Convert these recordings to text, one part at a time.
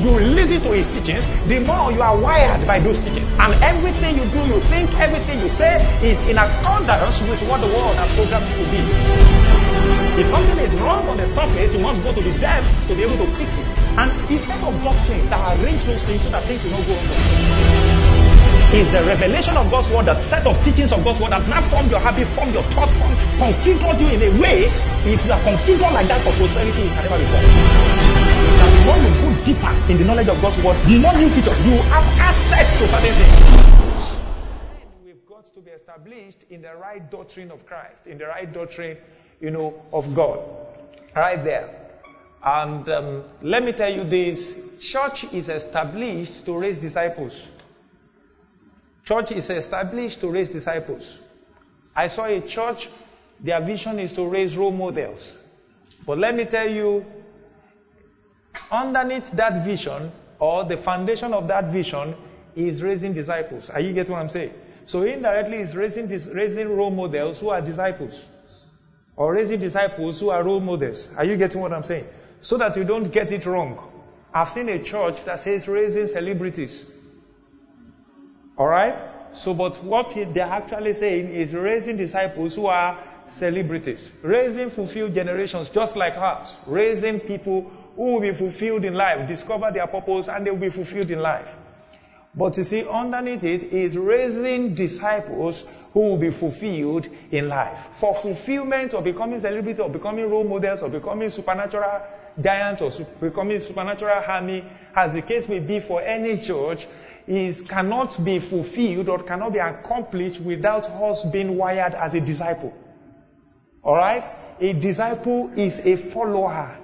you listen to his teachings, the more you are wired by those teachings. And everything you do, you think, everything you say is in accordance with what the world has programmed you to be. If something is wrong on the surface, you must go to the depth to be able to fix it. And set of doctrines that arrange those things so that things will not go wrong is the revelation of God's word, that set of teachings of God's word that now form your habit, form your thought, form, configured you in a way. If you are configured like that for prosperity, you can never be born. That the more you deeper in the knowledge of God's word, the more new features you have access to certain things. We've got to be established in the right doctrine of Christ, in the right doctrine, you know, of God. Right there. And um, let me tell you this church is established to raise disciples. Church is established to raise disciples. I saw a church, their vision is to raise role models. But let me tell you, underneath that vision, or the foundation of that vision, is raising disciples. Are you getting what I'm saying? So indirectly, it's raising, raising role models who are disciples. Or raising disciples who are role models. Are you getting what I'm saying? So that you don't get it wrong. I've seen a church that says raising celebrities. Alright? So, but what they're actually saying is raising disciples who are celebrities. Raising fulfilled generations just like us. Raising people who will be fulfilled in life, discover their purpose, and they will be fulfilled in life. But you see, underneath it is raising disciples who will be fulfilled in life. For fulfillment or becoming celebrity or becoming role models or becoming supernatural giant or becoming supernatural army, as the case may be for any church, is cannot be fulfilled or cannot be accomplished without us being wired as a disciple. Alright? A disciple is a follower.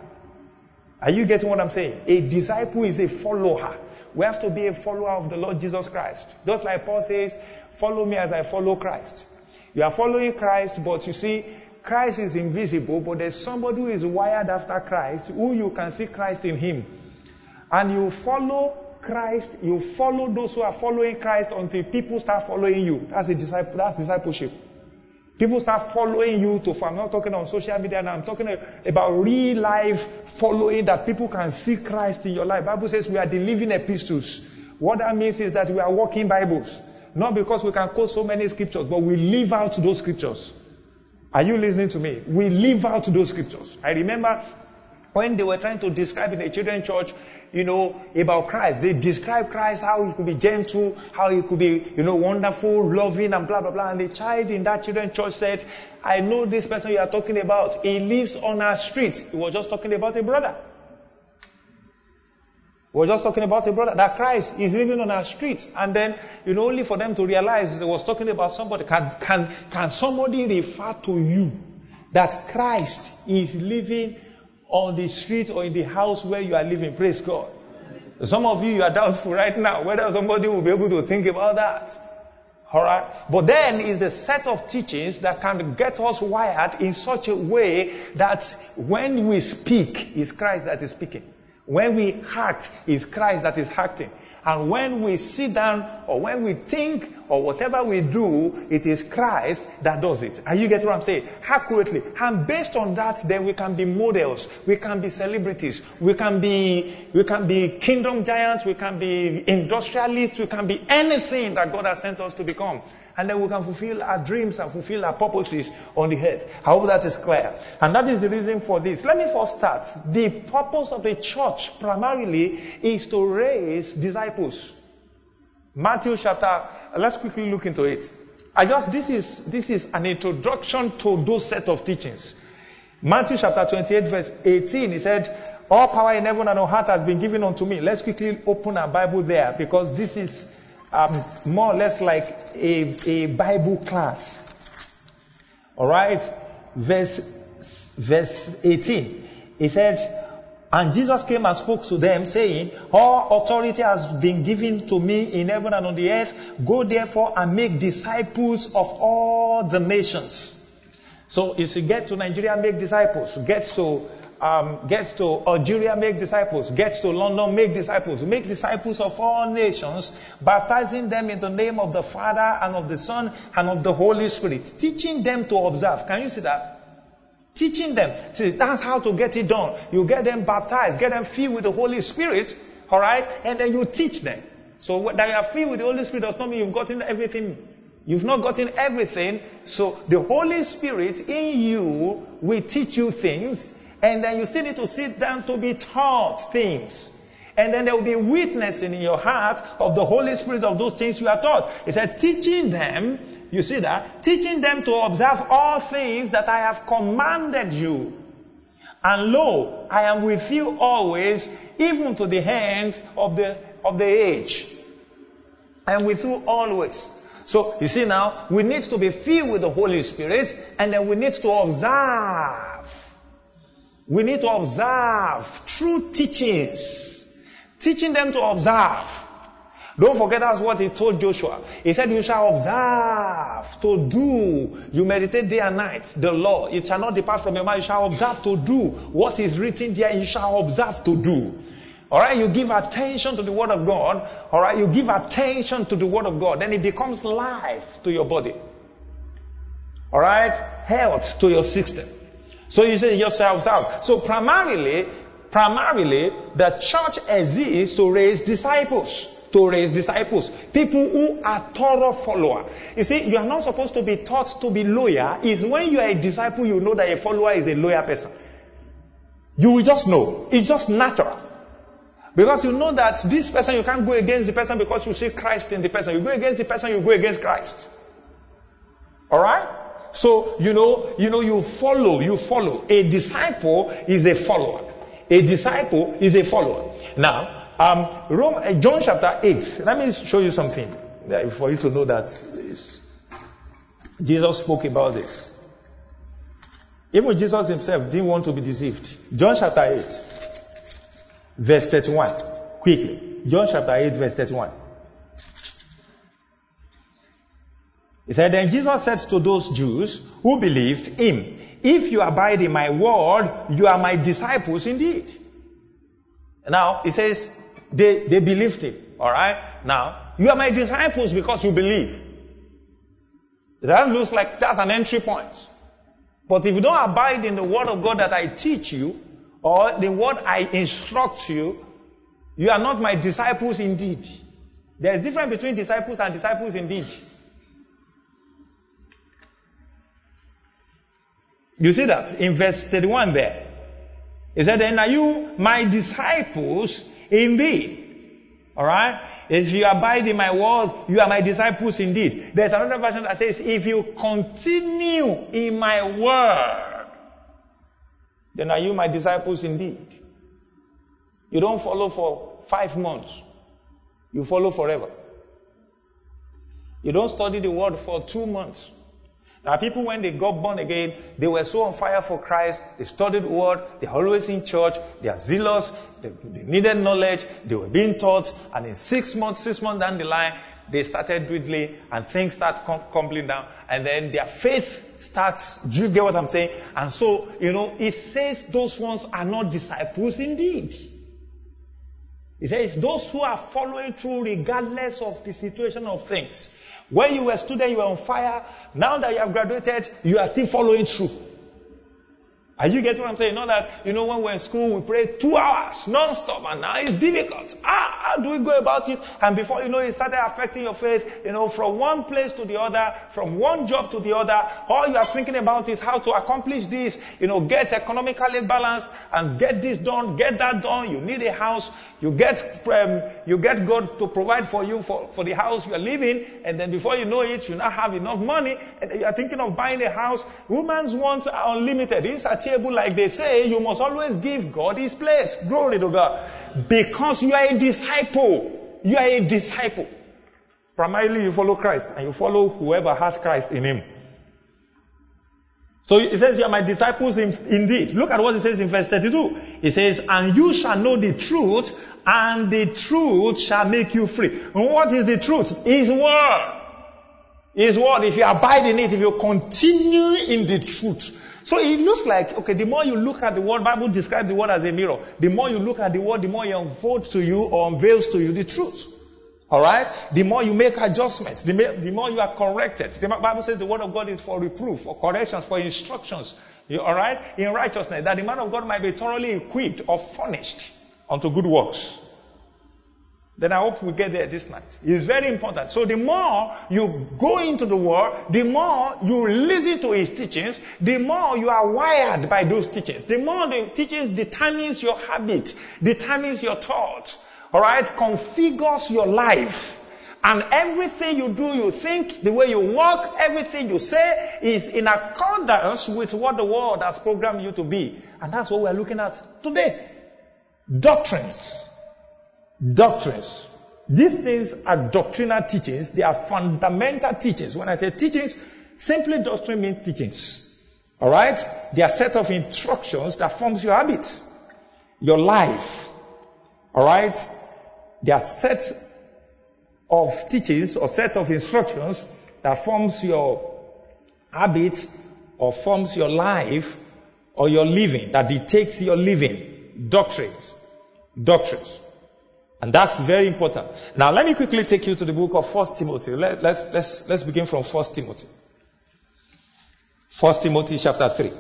Are you getting what I'm saying? A disciple is a follower. We have to be a follower of the Lord Jesus Christ. Just like Paul says, follow me as I follow Christ. You are following Christ, but you see, Christ is invisible, but there's somebody who is wired after Christ, who you can see Christ in him. And you follow Christ, you follow those who are following Christ until people start following you. That's a disciple, that's discipleship. People start following you to, I'm not talking on social media now, I'm talking about real life following that people can see Christ in your life. Bible says we are the living epistles. What that means is that we are walking Bibles. Not because we can quote so many scriptures, but we live out those scriptures. Are you listening to me? We live out those scriptures. I remember when they were trying to describe in a children's church, you know, about Christ, they describe Christ, how he could be gentle, how he could be, you know, wonderful, loving, and blah, blah, blah. And the child in that children's church said, I know this person you are talking about. He lives on our street. He was just talking about a brother. We were just talking about a brother that Christ is living on our street. And then, you know, only for them to realize he was talking about somebody. Can, can, can somebody refer to you that Christ is living on the street or in the house where you are living. Praise God. Some of you, you are doubtful right now whether somebody will be able to think about that. Alright? But then is the set of teachings that can get us wired in such a way that when we speak, it's Christ that is speaking. When we act, it's Christ that is acting. And when we sit down or when we think or whatever we do, it is Christ that does it. Are you getting what I'm saying? Accurately. And based on that, then we can be models. We can be celebrities. We can be, we can be kingdom giants. We can be industrialists. We can be anything that God has sent us to become and then we can fulfill our dreams and fulfill our purposes on the earth. I hope that is clear. And that is the reason for this. Let me first start. The purpose of the church primarily is to raise disciples. Matthew chapter, let's quickly look into it. I just, this is, this is an introduction to those set of teachings. Matthew chapter 28 verse 18, he said, all power in heaven and on earth has been given unto me. Let's quickly open our Bible there because this is um, more or less like a, a Bible class. All right, verse verse 18. He said, and Jesus came and spoke to them, saying, All authority has been given to me in heaven and on the earth. Go therefore and make disciples of all the nations. So if you get to Nigeria, make disciples. Get to um, gets to Algeria, make disciples. Gets to London, make disciples. Make disciples of all nations, baptizing them in the name of the Father and of the Son and of the Holy Spirit. Teaching them to observe. Can you see that? Teaching them. See, that's how to get it done. You get them baptized, get them filled with the Holy Spirit. All right? And then you teach them. So that you are filled with the Holy Spirit does not mean you've gotten everything. You've not gotten everything. So the Holy Spirit in you will teach you things. And then you still need to sit down to be taught things. And then there will be witnessing in your heart of the Holy Spirit of those things you are taught. He said, teaching them, you see that? Teaching them to observe all things that I have commanded you. And lo, I am with you always, even to the end of the, of the age. I am with you always. So, you see now, we need to be filled with the Holy Spirit, and then we need to observe. We need to observe true teachings. Teaching them to observe. Don't forget that's what he told Joshua. He said, You shall observe to do. You meditate day and night, the law. It shall not depart from your mind. You shall observe to do what is written there. You shall observe to do. Alright, you give attention to the word of God. Alright, you give attention to the word of God. Then it becomes life to your body. Alright, health to your system. So you say yourselves out. So primarily, primarily, the church exists to raise disciples to raise disciples. People who are thorough follower. You see, you are not supposed to be taught to be loyal. Is when you are a disciple, you know that a follower is a loyal person. You will just know. It's just natural. Because you know that this person, you can't go against the person because you see Christ in the person. You go against the person, you go against Christ. Alright? So, you know, you know, you follow, you follow. A disciple is a follower. A disciple is a follower. Now, um, Rome, uh, John chapter 8. Let me show you something uh, for you to know that Jesus spoke about this. Even Jesus himself didn't want to be deceived. John chapter 8, verse 31. Quickly. John chapter 8, verse 31. He said, Then Jesus said to those Jews who believed him, If you abide in my word, you are my disciples indeed. Now, he says, they, they believed him. Alright? Now, you are my disciples because you believe. That looks like that's an entry point. But if you don't abide in the word of God that I teach you, or the word I instruct you, you are not my disciples indeed. There is a difference between disciples and disciples indeed. You see that in verse 31 there. He said, Then are you my disciples indeed. Alright? If you abide in my word, you are my disciples indeed. There's another version that says, if you continue in my word, then are you my disciples indeed. You don't follow for five months. You follow forever. You don't study the word for two months. Now, people, when they got born again, they were so on fire for Christ. They studied word. They're always in church. They are zealous. They, they needed knowledge. They were being taught. And in six months, six months down the line, they started dwindling and things start crumbling down. And then their faith starts. Do you get what I'm saying? And so, you know, it says those ones are not disciples indeed. It says those who are following through regardless of the situation of things. When you were a student, you were on fire. Now that you have graduated, you are still following through. Are you getting what I'm saying? Not that, you know, when we're in school, we pray two hours non-stop and now it's difficult. Ah, how do we go about it? And before you know, it started affecting your faith, you know, from one place to the other, from one job to the other. All you are thinking about is how to accomplish this, you know, get economically balanced and get this done, get that done. You need a house. You get, um, you get God to provide for you for, for the house you are living. And then before you know it, you now have enough money and you are thinking of buying a house. Women's wants are unlimited. It's achievable like they say. You must always give God his place. Glory to God. Because you are a disciple. You are a disciple. Primarily you follow Christ and you follow whoever has Christ in him. So it says, You are my disciples in, indeed. Look at what it says in verse 32. It says, And you shall know the truth, and the truth shall make you free. And what is the truth? His word. His word. If you abide in it, if you continue in the truth. So it looks like, okay, the more you look at the word, Bible describes the word as a mirror. The more you look at the word, the more it unfolds to you or unveils to you the truth. Alright? The more you make adjustments, the, the, more you are corrected. The Bible says the word of God is for reproof, for corrections, for instructions. Alright? In righteousness, that the man of God might be thoroughly equipped or furnished unto good works. Then I hope we get there this night. It's very important. So the more you go into the world, the more you listen to his teachings, the more you are wired by those teachings. The more the teachings determines your habit, determines your thoughts, alright, configures your life. And everything you do, you think, the way you walk, everything you say is in accordance with what the world has programmed you to be. And that's what we're looking at today. Doctrines. Doctrines. These things are doctrinal teachings. They are fundamental teachings. When I say teachings, simply doctrine means teachings. Alright? They are set of instructions that forms your habit, your life. Alright? They are set of teachings or set of instructions that forms your habit or forms your life or your living, that dictates your living. Doctrines. Doctrines. And that's very important. Now let me quickly take you to the book of First Timothy. Let, let's, let's, let's begin from First Timothy. First Timothy chapter 3.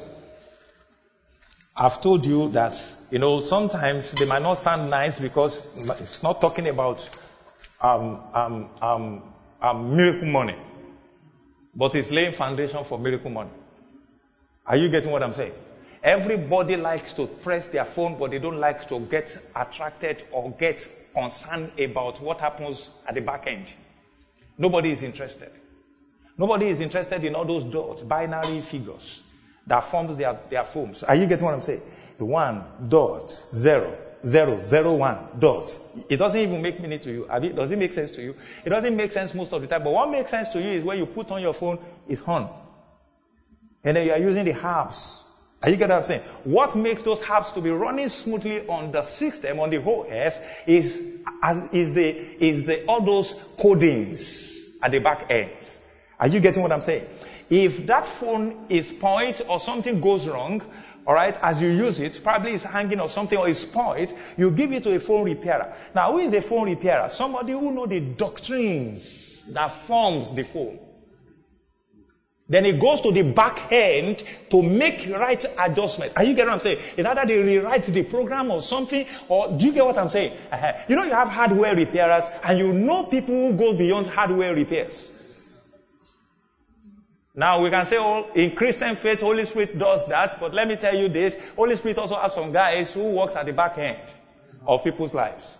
I've told you that, you know, sometimes they might not sound nice because it's not talking about um, um, um, um, miracle money. But it's laying foundation for miracle money. Are you getting what I'm saying? Everybody likes to press their phone, but they don't like to get attracted or get concerned about what happens at the back end. Nobody is interested. Nobody is interested in all those dots, binary figures that forms their, their phones. Are you getting what I'm saying? One, dot, zero, zero, zero, one, dot. It doesn't even make meaning to you. Does it make sense to you? It doesn't make sense most of the time. But what makes sense to you is when you put on your phone is on. And then you are using the apps are you getting what I'm saying? What makes those apps to be running smoothly on the system, on the OS, is, is the, is the, all those codings at the back end. Are you getting what I'm saying? If that phone is spoiled or something goes wrong, alright, as you use it, probably it's hanging or something or it's spoiled, you give it to a phone repairer. Now, who is a phone repairer? Somebody who know the doctrines that forms the phone. Then it goes to the back end to make right adjustment. Are you getting what I'm saying? It's either they rewrite the program or something, or do you get what I'm saying? Uh-huh. You know, you have hardware repairers, and you know people who go beyond hardware repairs. Now we can say, oh, in Christian faith, Holy Spirit does that, but let me tell you this: Holy Spirit also has some guys who works at the back end of people's lives.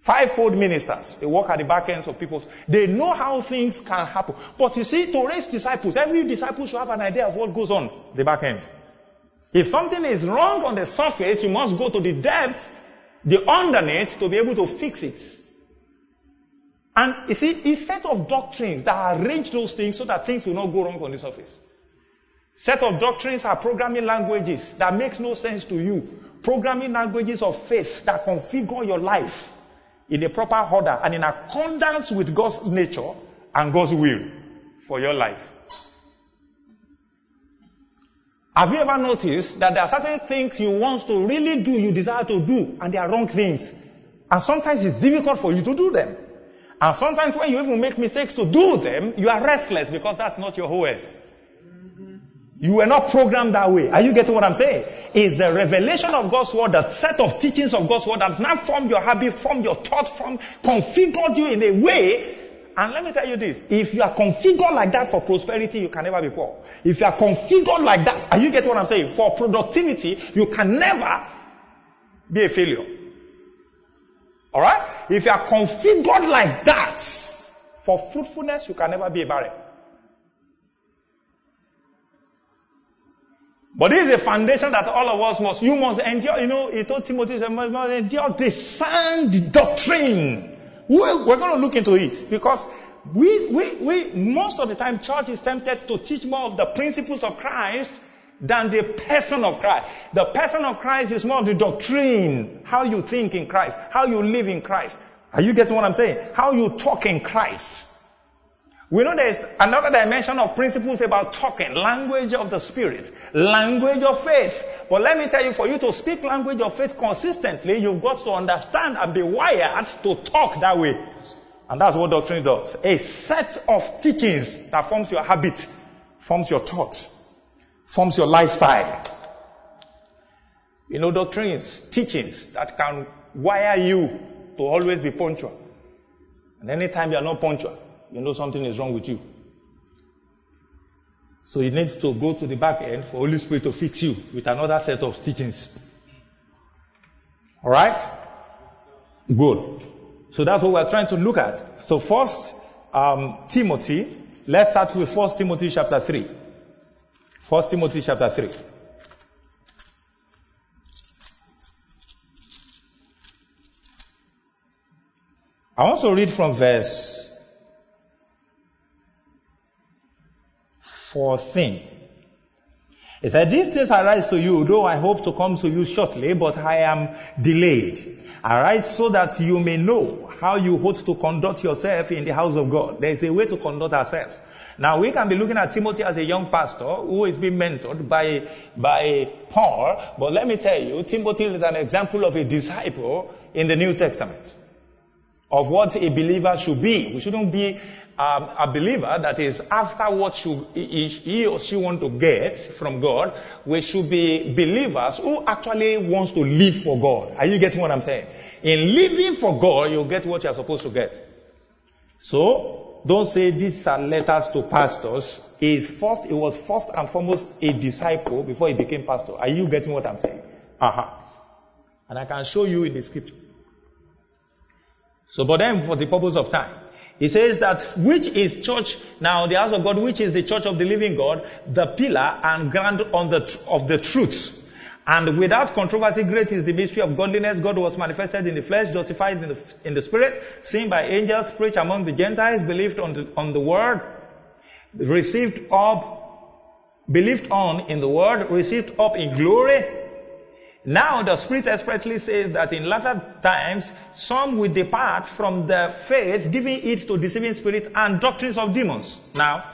Fivefold ministers. They work at the back ends of people's. They know how things can happen. But you see, to raise disciples, every disciple should have an idea of what goes on the back end. If something is wrong on the surface, you must go to the depth, the underneath, to be able to fix it. And you see, a set of doctrines that arrange those things so that things will not go wrong on the surface. Set of doctrines are programming languages that makes no sense to you. Programming languages of faith that configure your life in a proper order and in accordance with God's nature and God's will for your life. Have you ever noticed that there are certain things you want to really do, you desire to do, and they are wrong things? And sometimes it's difficult for you to do them. And sometimes when you even make mistakes to do them, you are restless because that's not your OS. You were not programmed that way. Are you getting what I'm saying? Is the revelation of God's word, the set of teachings of God's word that now formed your habit, formed your thought, formed, configured you in a way. And let me tell you this. If you are configured like that for prosperity, you can never be poor. If you are configured like that, are you getting what I'm saying? For productivity, you can never be a failure. Alright? If you are configured like that, for fruitfulness, you can never be a barren. But this is a foundation that all of us must, you must endure, you know, he told Timothy, you must endure the sound doctrine. We're, we're going to look into it because we, we, we, most of the time, church is tempted to teach more of the principles of Christ than the person of Christ. The person of Christ is more of the doctrine, how you think in Christ, how you live in Christ. Are you getting what I'm saying? How you talk in Christ. We know there's another dimension of principles about talking, language of the spirit, language of faith. But let me tell you, for you to speak language of faith consistently, you've got to understand and be wired to talk that way. And that's what doctrine does. A set of teachings that forms your habit, forms your thought, forms your lifestyle. You know, doctrines, teachings that can wire you to always be punctual. And anytime you are not punctual, you know something is wrong with you. So it needs to go to the back end for Holy Spirit to fix you with another set of teachings. Alright? Good. So that's what we're trying to look at. So first, um, Timothy, let's start with First Timothy chapter 3. First Timothy chapter 3. I want to read from verse 14. He said, These things arise to you, though I hope to come to you shortly, but I am delayed. I write so that you may know how you ought to conduct yourself in the house of God. There is a way to conduct ourselves. Now we can be looking at Timothy as a young pastor who is being mentored by, by Paul, but let me tell you, Timothy is an example of a disciple in the New Testament of what a believer should be. We shouldn't be um, a believer that is after what should, he or she want to get from God, we should be believers who actually wants to live for God. Are you getting what I'm saying? In living for God, you get what you're supposed to get. So, don't say these are letters to pastors. Is first, it was first and foremost a disciple before he became pastor. Are you getting what I'm saying? Uh-huh. And I can show you in the scripture. So, but then for the purpose of time, he says that which is church now the house of God, which is the church of the living God, the pillar and ground on the of the truth. And without controversy, great is the mystery of godliness. God was manifested in the flesh, justified in the, in the spirit, seen by angels, preached among the Gentiles, believed on the, on the word, received up, believed on in the word, received up in glory, now the Spirit expressly says that in latter times some will depart from the faith, giving it to deceiving spirit and doctrines of demons. Now,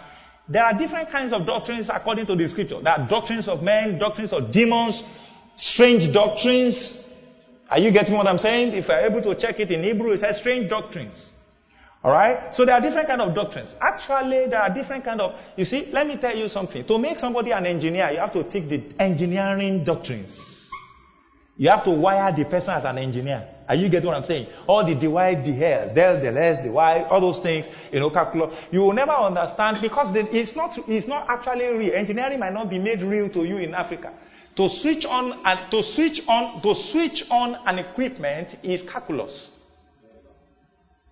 there are different kinds of doctrines according to the scripture. There are doctrines of men, doctrines of demons, strange doctrines. Are you getting what I'm saying? If you're able to check it in Hebrew, it says strange doctrines. Alright? So there are different kind of doctrines. Actually, there are different kind of, you see, let me tell you something. To make somebody an engineer, you have to take the engineering doctrines. You have to wire the person as an engineer. Are you getting what I'm saying? All the divide, the hairs, del, the less, the y, all those things, you know, calculus. You will never understand because it's not, it's not actually real. Engineering might not be made real to you in Africa. To switch on and to switch on, to switch on an equipment is calculus.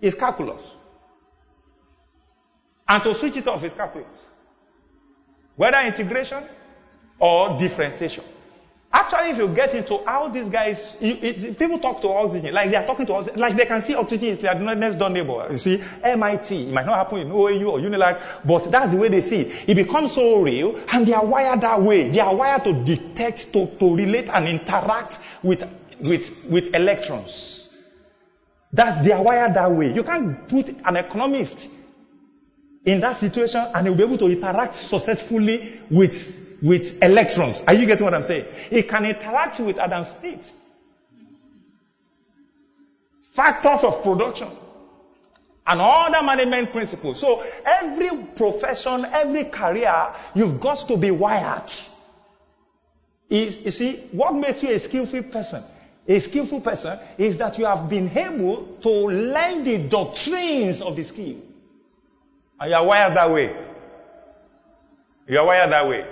Is calculus. And to switch it off is calculus. Whether integration or differentiation. Actually, if you get into how these guys, you, it, people talk to oxygen, like they are talking to us, like they can see oxygen is their next door neighbor. You see, MIT, it might not happen in OAU or Unilag, but that's the way they see it. It becomes so real, and they are wired that way. They are wired to detect, to, to relate and interact with, with, with electrons. That's, they are wired that way. You can't put an economist in that situation and he'll be able to interact successfully with with electrons. Are you getting what I'm saying? It can interact with Adam Smith. Factors of production and other management principles. So every profession, every career, you've got to be wired. Is, you see, what makes you a skillful person? A skillful person is that you have been able to learn the doctrines of the skill. And you are wired that way. You are wired that way.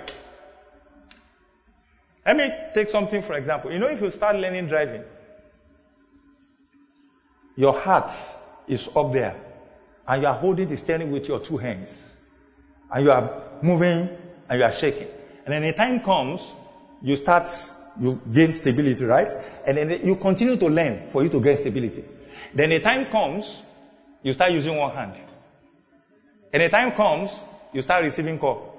Let me take something for example. You know, if you start learning driving, your heart is up there, and you are holding the steering with your two hands, and you are moving and you are shaking. And then the time comes, you start, you gain stability, right? And then you continue to learn for you to gain stability. Then the time comes, you start using one hand. And the time comes, you start receiving call.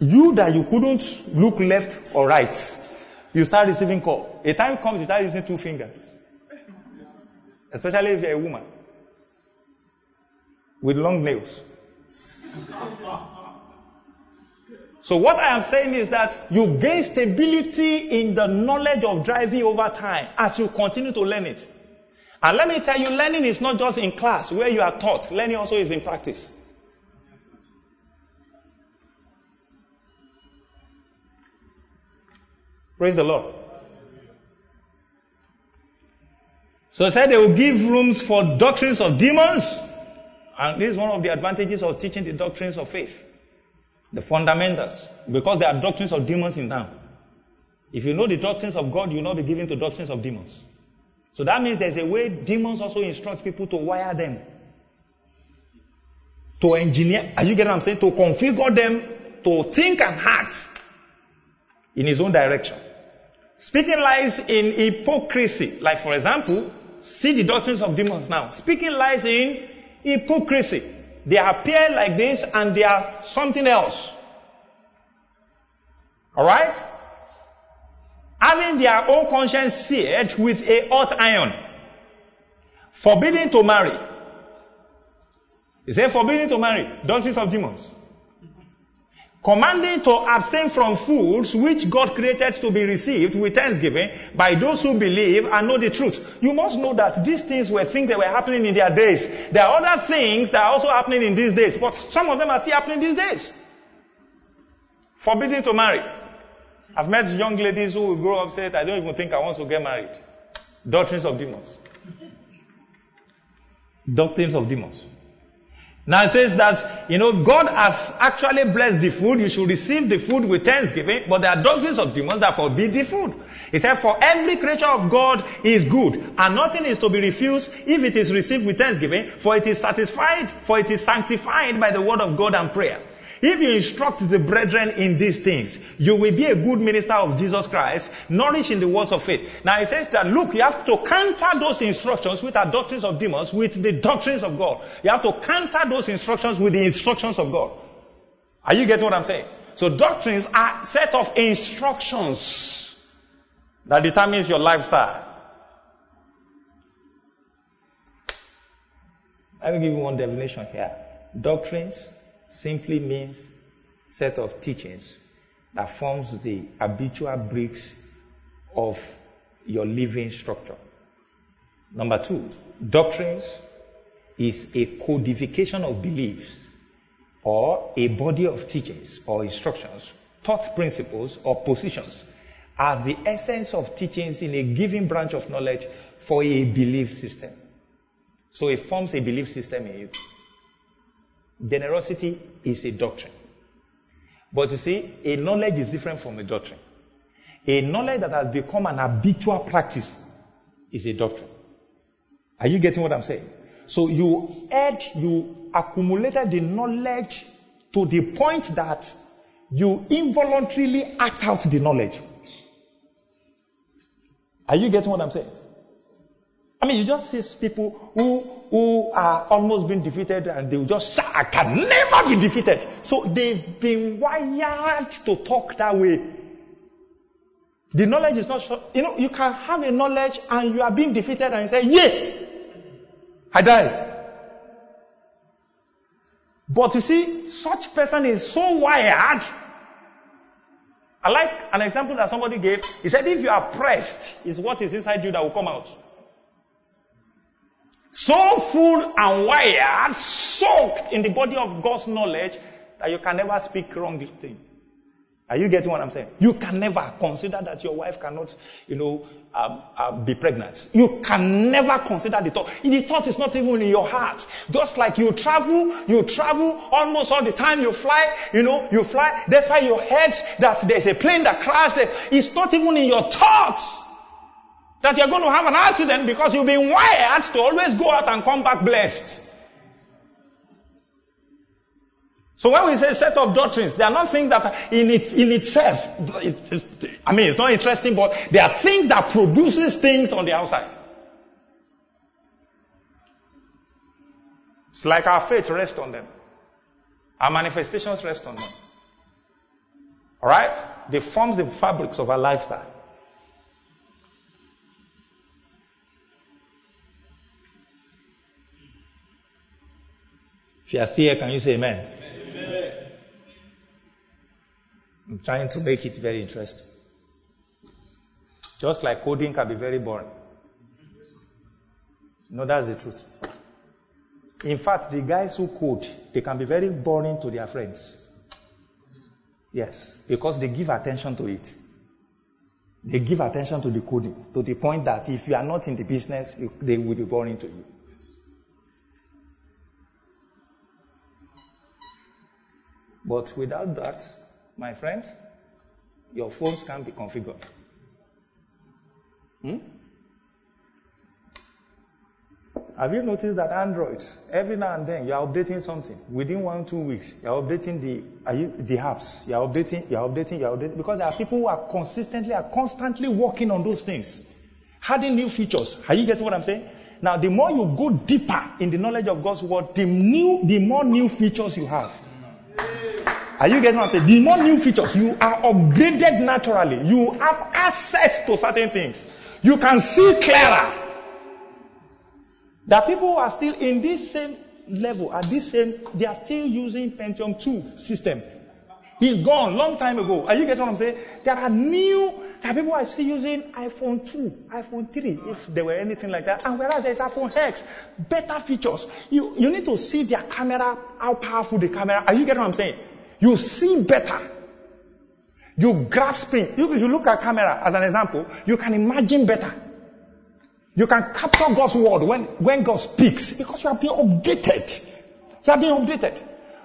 You that you couldn't look left or right, you start receiving call. A time comes, you start using two fingers. Especially if you're a woman. With long nails. So what I am saying is that you gain stability in the knowledge of driving over time as you continue to learn it. And let me tell you, learning is not just in class where you are taught. Learning also is in practice. Praise the Lord. So I said they will give rooms for doctrines of demons. And this is one of the advantages of teaching the doctrines of faith. The fundamentals. Because there are doctrines of demons in town. If you know the doctrines of God, you will not be given to doctrines of demons. So that means there's a way demons also instruct people to wire them. To engineer, are you getting what I'm saying? To configure them to think and act in his own direction. Speaking lies in hypocrisy. Like for example, see the doctrines of demons now. Speaking lies in hypocrisy. They appear like this and they are something else. Alright? Having their own conscience seared with a hot iron. Forbidding to marry. He said forbidding to marry. Doctrines of demons. Commanding to abstain from foods which God created to be received with thanksgiving by those who believe and know the truth. You must know that these things were things that were happening in their days. There are other things that are also happening in these days, but some of them are still happening these days. Forbidding to marry. I've met young ladies who will grow up say, I don't even think I want to get married. Doctrines of demons. Doctrines of demons. Now it says that, you know, God has actually blessed the food. You should receive the food with thanksgiving, but there are doctrines of demons that forbid the food. He said, for every creature of God is good, and nothing is to be refused if it is received with thanksgiving, for it is satisfied, for it is sanctified by the word of God and prayer. If you instruct the brethren in these things, you will be a good minister of Jesus Christ, nourished in the words of faith. Now it says that, look, you have to counter those instructions with our doctrines of demons with the doctrines of God. You have to counter those instructions with the instructions of God. Are you getting what I'm saying? So doctrines are a set of instructions that determines your lifestyle. Let me give you one definition here. Doctrines simply means set of teachings that forms the habitual bricks of your living structure. Number two, doctrines is a codification of beliefs or a body of teachings or instructions, thought principles or positions as the essence of teachings in a given branch of knowledge for a belief system. So it forms a belief system in you. Generosity is a doctrine. But you see, a knowledge is different from a doctrine. A knowledge that has become an habitual practice is a doctrine. Are you getting what I'm saying? So you add, you accumulated the knowledge to the point that you involuntarily act out the knowledge. Are you getting what I'm saying? I mean, you just see people who, who are almost being defeated and they will just shout, I can never be defeated. So they've been wired to talk that way. The knowledge is not sure. You know, you can have a knowledge and you are being defeated and you say, yeah, I die. But you see, such person is so wired. I like an example that somebody gave. He said, if you are pressed, it's what is inside you that will come out. So full and wired, soaked in the body of God's knowledge that you can never speak wrong thing. Are you getting what I'm saying? You can never consider that your wife cannot, you know, um, uh, be pregnant. You can never consider the thought. The thought is not even in your heart. Just like you travel, you travel almost all the time. You fly, you know, you fly. That's why you heard that there's a plane that crashed. It's not even in your thoughts that you're going to have an accident because you've been wired to always go out and come back blessed. So when we say set of doctrines, they are not things that in it, in itself, I mean, it's not interesting, but they are things that produces things on the outside. It's like our faith rests on them. Our manifestations rest on them. Alright? They form the fabrics of our lifestyle. If you are still here, can you say amen? amen? I'm trying to make it very interesting. Just like coding can be very boring. No, that's the truth. In fact, the guys who code, they can be very boring to their friends. Yes, because they give attention to it. They give attention to the coding to the point that if you are not in the business, you, they will be boring to you. But without that, my friend, your phones can't be configured. Hmm? Have you noticed that Androids, every now and then, you are updating something. Within one, two weeks, you are updating the, you, the apps. You are updating, you are updating, you are updating. Because there are people who are consistently, are constantly working on those things. Adding new features. Are you getting what I'm saying? Now, the more you go deeper in the knowledge of God's word, the new, the more new features you have. Are you getting what I'm saying? The more new features, you are upgraded naturally. You have access to certain things. You can see clearer. That people are still in this same level, at this same, they are still using Pentium 2 system. He's gone long time ago. Are you getting what I'm saying? There are new, are people are still using iPhone 2, iPhone 3, if there were anything like that. And whereas there's iPhone X, better features. You, you need to see their camera, how powerful the camera. Are you getting what I'm saying? You see better. You grasp. You, if you look at camera as an example, you can imagine better. You can capture God's word when, when God speaks because you have been updated. You have been updated.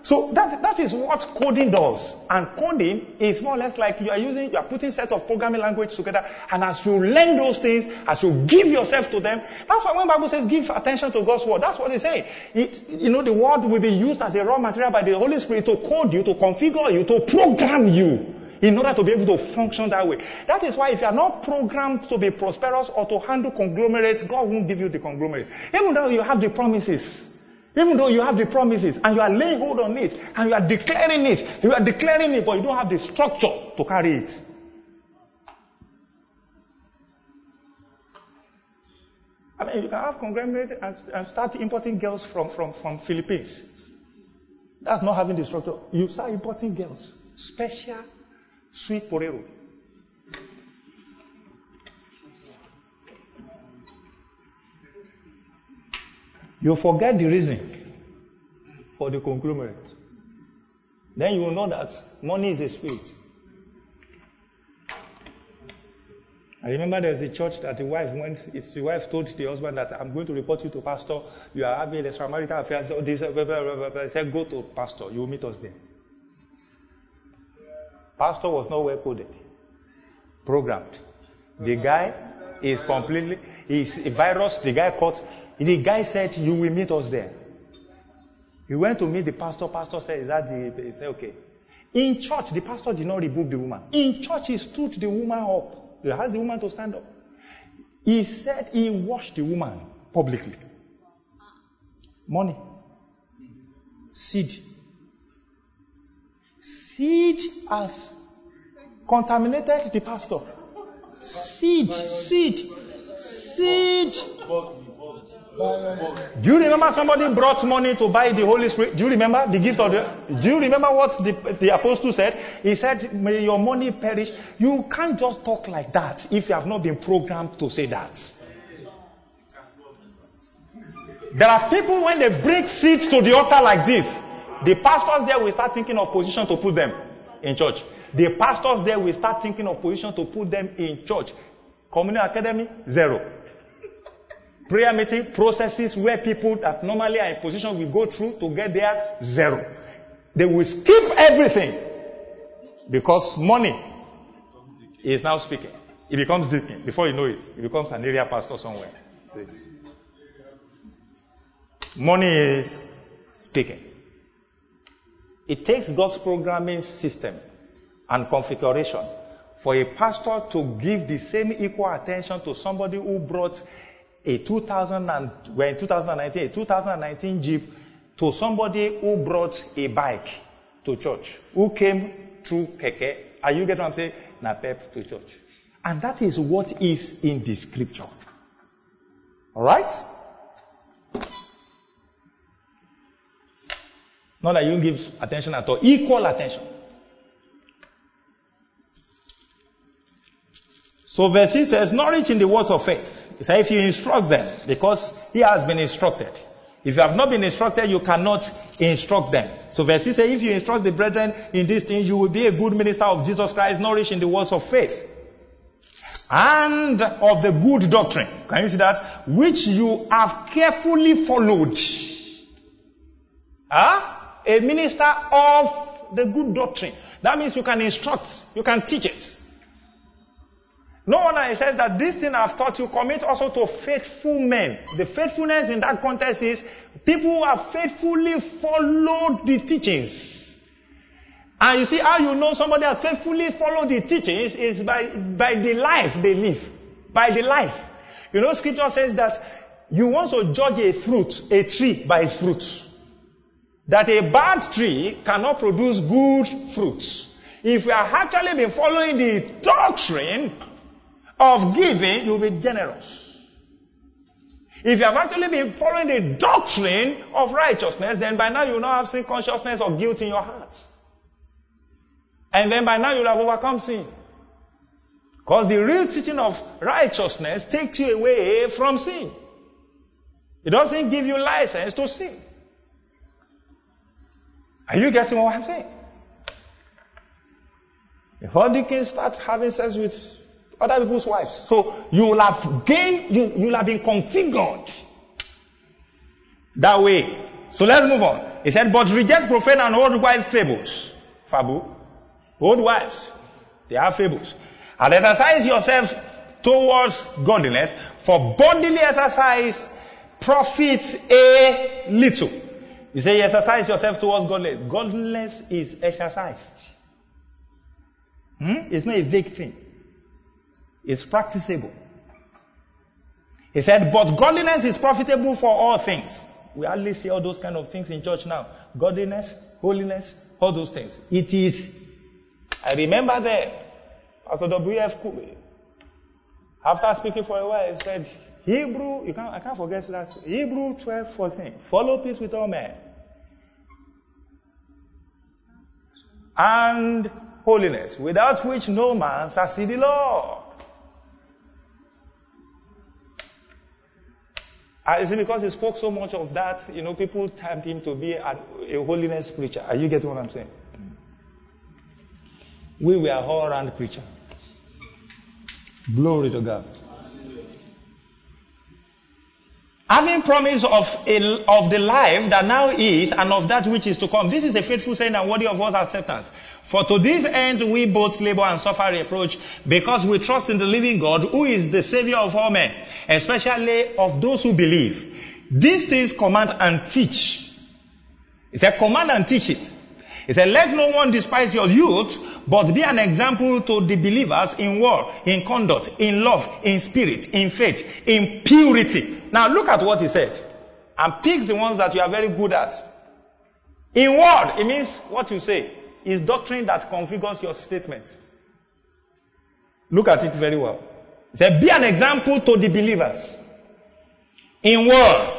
So that, that is what coding does. And coding is more or less like you are using, you are putting set of programming language together. And as you learn those things, as you give yourself to them, that's why when Bible says give attention to God's word, that's what it's saying. It, you know, the word will be used as a raw material by the Holy Spirit to code you, to configure you, to program you in order to be able to function that way. That is why if you are not programmed to be prosperous or to handle conglomerates, God won't give you the conglomerate. Even though you have the promises. Even though you have the promises and you are laying hold on it and you are declaring it, you are declaring it, but you don't have the structure to carry it. I mean, you can have conglomerate and, and start importing girls from, from, from Philippines. That's not having the structure. You start importing girls, special sweet potato. You forget the reason for the conglomerate. Then you will know that money is a spirit. I remember there was a church that the wife went, the wife told the husband that I'm going to report you to pastor. You are having extramarital affairs. So this, said, go to pastor. You will meet us there. Pastor was not well coded, programmed. The guy is completely, is a virus. The guy caught. The guy said, "You will meet us there." He went to meet the pastor. Pastor said, "Is that the?" He said, "Okay." In church, the pastor did not rebuke the woman. In church, he stood the woman up. He asked the woman to stand up. He said he washed the woman publicly. Money, seed, Seed has contaminated the pastor. Seed, seed, seed. Do you remember somebody brought money to buy the Holy Spirit? Do you remember the gift of the? Do you remember what the, the apostle said? He said, "May your money perish." You can't just talk like that if you have not been programmed to say that. There are people when they bring seeds to the altar like this, the pastors there will start thinking of position to put them in church. The pastors there will start thinking of position to put them in church. Community academy, zero. Prayer meeting processes where people that normally are in position will go through to get there, zero. They will skip everything because money is now speaking. It becomes deacon. Before you know it, it becomes an area pastor somewhere. See? Money is speaking. It takes God's programming system and configuration for a pastor to give the same equal attention to somebody who brought a 2000 and, well, in 2019, a 2019 Jeep to somebody who brought a bike to church, who came through keke. Are you getting what I'm saying? Napep to church. And that is what is in the scripture. Alright? Not that you give attention at all, equal attention. So verse 6 says, knowledge in the words of faith. Says, if you instruct them, because he has been instructed. If you have not been instructed, you cannot instruct them. So verse 6 says, if you instruct the brethren in these things, you will be a good minister of Jesus Christ, nourished in the words of faith. and of the good doctrine. Can you see that? Which you have carefully followed. Huh? A minister of the good doctrine. That means you can instruct, you can teach it. No wonder it says that this thing I've taught you commit also to faithful men. The faithfulness in that context is people who have faithfully followed the teachings. And you see how you know somebody has faithfully followed the teachings is by, by the life they live. By the life. You know, scripture says that you want to judge a fruit, a tree by its fruits. That a bad tree cannot produce good fruits. If you have actually been following the doctrine of giving, you'll be generous. If you have actually been following the doctrine of righteousness, then by now you will not have sin consciousness or guilt in your heart. And then by now you'll have overcome sin. Because the real teaching of righteousness takes you away from sin. It doesn't give you license to sin. Are you getting what I'm saying? Before deacons start having sex with other people's wives. So you will have gained, you, you will have been configured that way. So let's move on. He said, but reject profane and old wives' fables. Fabu. Old wives. They are fables. And exercise yourself towards godliness, for bodily exercise profits a little. You say, you exercise yourself towards godliness. Godliness is exercised. Hmm? It's not a vague thing. It's practicable. He said, but godliness is profitable for all things. We hardly see all those kind of things in church now. Godliness, holiness, all those things. It is, I remember there, Pastor W.F. Kumuyi, after speaking for a while, he said, Hebrew, you can't, I can't forget that. Hebrew 12, 14. Follow peace with all men. And holiness, without which no man shall see the Lord. Uh, is it because he spoke so much of that, you know, people timed him to be a, a holiness preacher? Are you getting what I'm saying? We were all around preacher. Glory to God. Having promise of, a, of the life that now is and of that which is to come. This is a faithful saying and worthy of God's acceptance. For to this end we both labor and suffer reproach because we trust in the living God who is the savior of all men, especially of those who believe. These things command and teach. It's a command and teach it. He said, let no one despise your youth, but be an example to the believers in war, in conduct, in love, in spirit, in faith, in purity. Now look at what he said. And pick the ones that you are very good at. In word, it means what you say is doctrine that configures your statement. Look at it very well. He said, be an example to the believers. In word,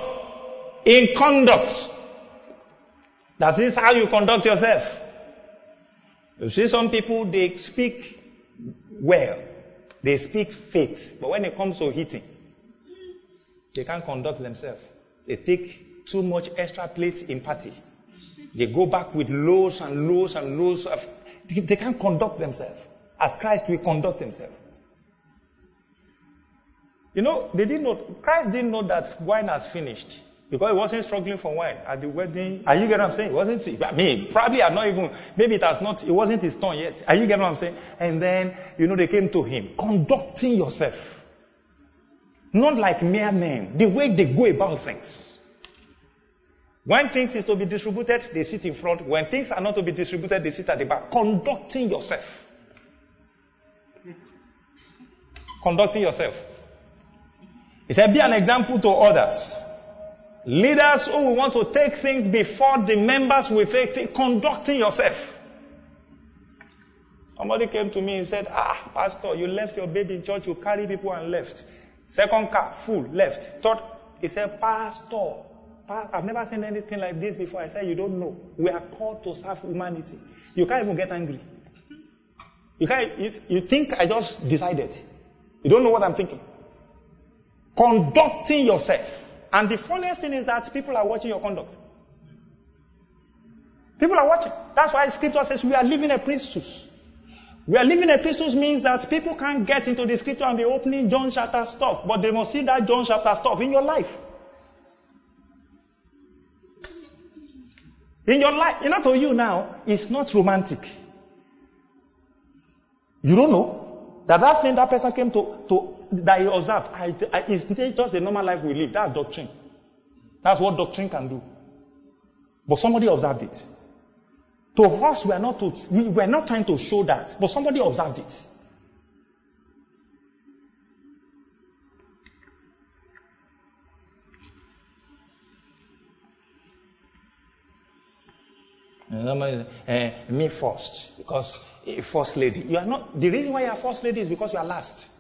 in conduct. That is how you conduct yourself. You see some people, they speak well. They speak faith. But when it comes to eating, they can't conduct themselves. They take too much extra plates in party. They go back with lows and lows and lows of, they can't conduct themselves as Christ will conduct himself. You know, they didn't know, Christ didn't know that wine has finished. Because he wasn't struggling for wine at the wedding. Are you getting what I'm saying? It wasn't, I mean, probably had not even, maybe it has not, it wasn't his turn yet. Are you getting what I'm saying? And then, you know, they came to him, conducting yourself. Not like mere men, the way they go about things. When things is to be distributed, they sit in front. When things are not to be distributed, they sit at the back. Conducting yourself. Conducting yourself. He said, be an example to others. Leaders who want to take things before the members will take, conducting yourself. Somebody came to me and said, ah, pastor, you left your baby in church, you carry people and left. Second car, full, left. Third, he said, pastor, I've never seen anything like this before. I said, you don't know. We are called to serve humanity. You can't even get angry. You can't, you think I just decided. You don't know what I'm thinking. Conducting yourself. And the funniest thing is that people are watching your conduct. People are watching. That's why scripture says we are living a priesthood. We are living a priesthood means that people can't get into the scripture and be opening John chapter stuff, but they must see that John chapter stuff in your life. In your life, you know, to you now, it's not romantic. You don't know that that thing that person came to, to that he observed, I, I, it's just a normal life we live. That's doctrine. That's what doctrine can do. But somebody observed it. To us, we are not to, we are not trying to show that, but somebody observed it. Uh, me first, because first lady. You are not. The reason why you are first lady is because you are last.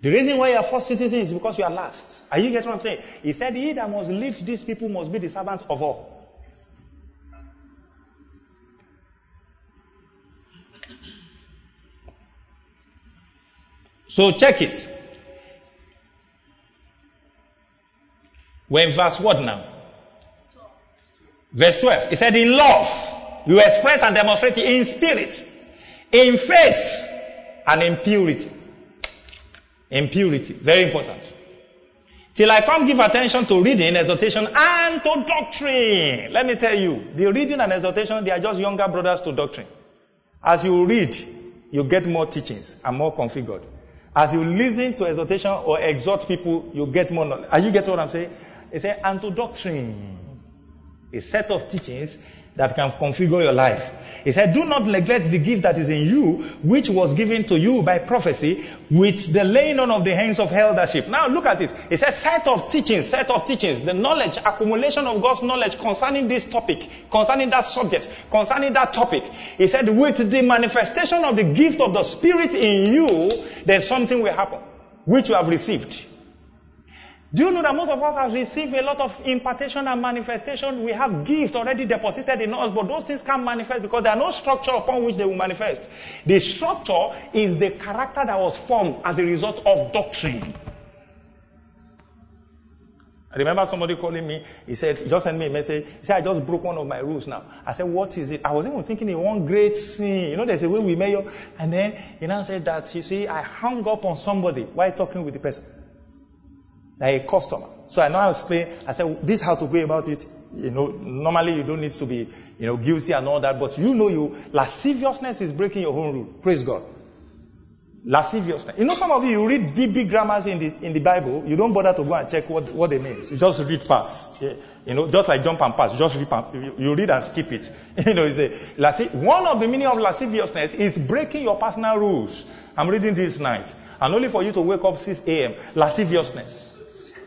The reason why you are first citizen is because you are last. Are you getting what I'm saying? He said, He that must lead these people must be the servant of all. So check it. We're in verse what now? Verse 12. He said, In love, you express and demonstrate in spirit, in faith, and in purity. In purity. Very important. Till I come give attention to reading, exhortation, and to doctrine. Let me tell you, the reading and exhortation, they are just younger brothers to doctrine. As you read, you get more teachings and more configured. As you listen to exhortation or exhort people, you get more knowledge. Are you getting what I'm saying? He said, and to doctrine a set of teachings that can configure your life. He said, Do not neglect the gift that is in you, which was given to you by prophecy with the laying on of the hands of eldership. Now look at it. He said, Set of teachings, set of teachings, the knowledge, accumulation of God's knowledge concerning this topic, concerning that subject, concerning that topic. He said, With the manifestation of the gift of the Spirit in you, there's something will happen, which you have received. Do you know that most of us have received a lot of impartation and manifestation? We have gifts already deposited in us, but those things can't manifest because there are no structure upon which they will manifest. The structure is the character that was formed as a result of doctrine. I remember somebody calling me. He said, just send me a message. He said, I just broke one of my rules now. I said, what is it? I was even thinking in one great sin. You know, there's a way we measure. And then he now said that, you see, I hung up on somebody while talking with the person like a customer. So I now explain, I said, this is how to go about it. You know, normally you don't need to be, you know, guilty and all that, but you know you, lasciviousness is breaking your own rule. Praise God. Lasciviousness. You know, some of you, you read big, big grammars in the, in the Bible, you don't bother to go and check what, what they mean. You just read pass. Yeah. You know, just like jump and pass, just read, you, you read and skip it. You know, it's a, lasciv- one of the meaning of lasciviousness is breaking your personal rules. I'm reading this night. And only for you to wake up 6 a.m. Lasciviousness.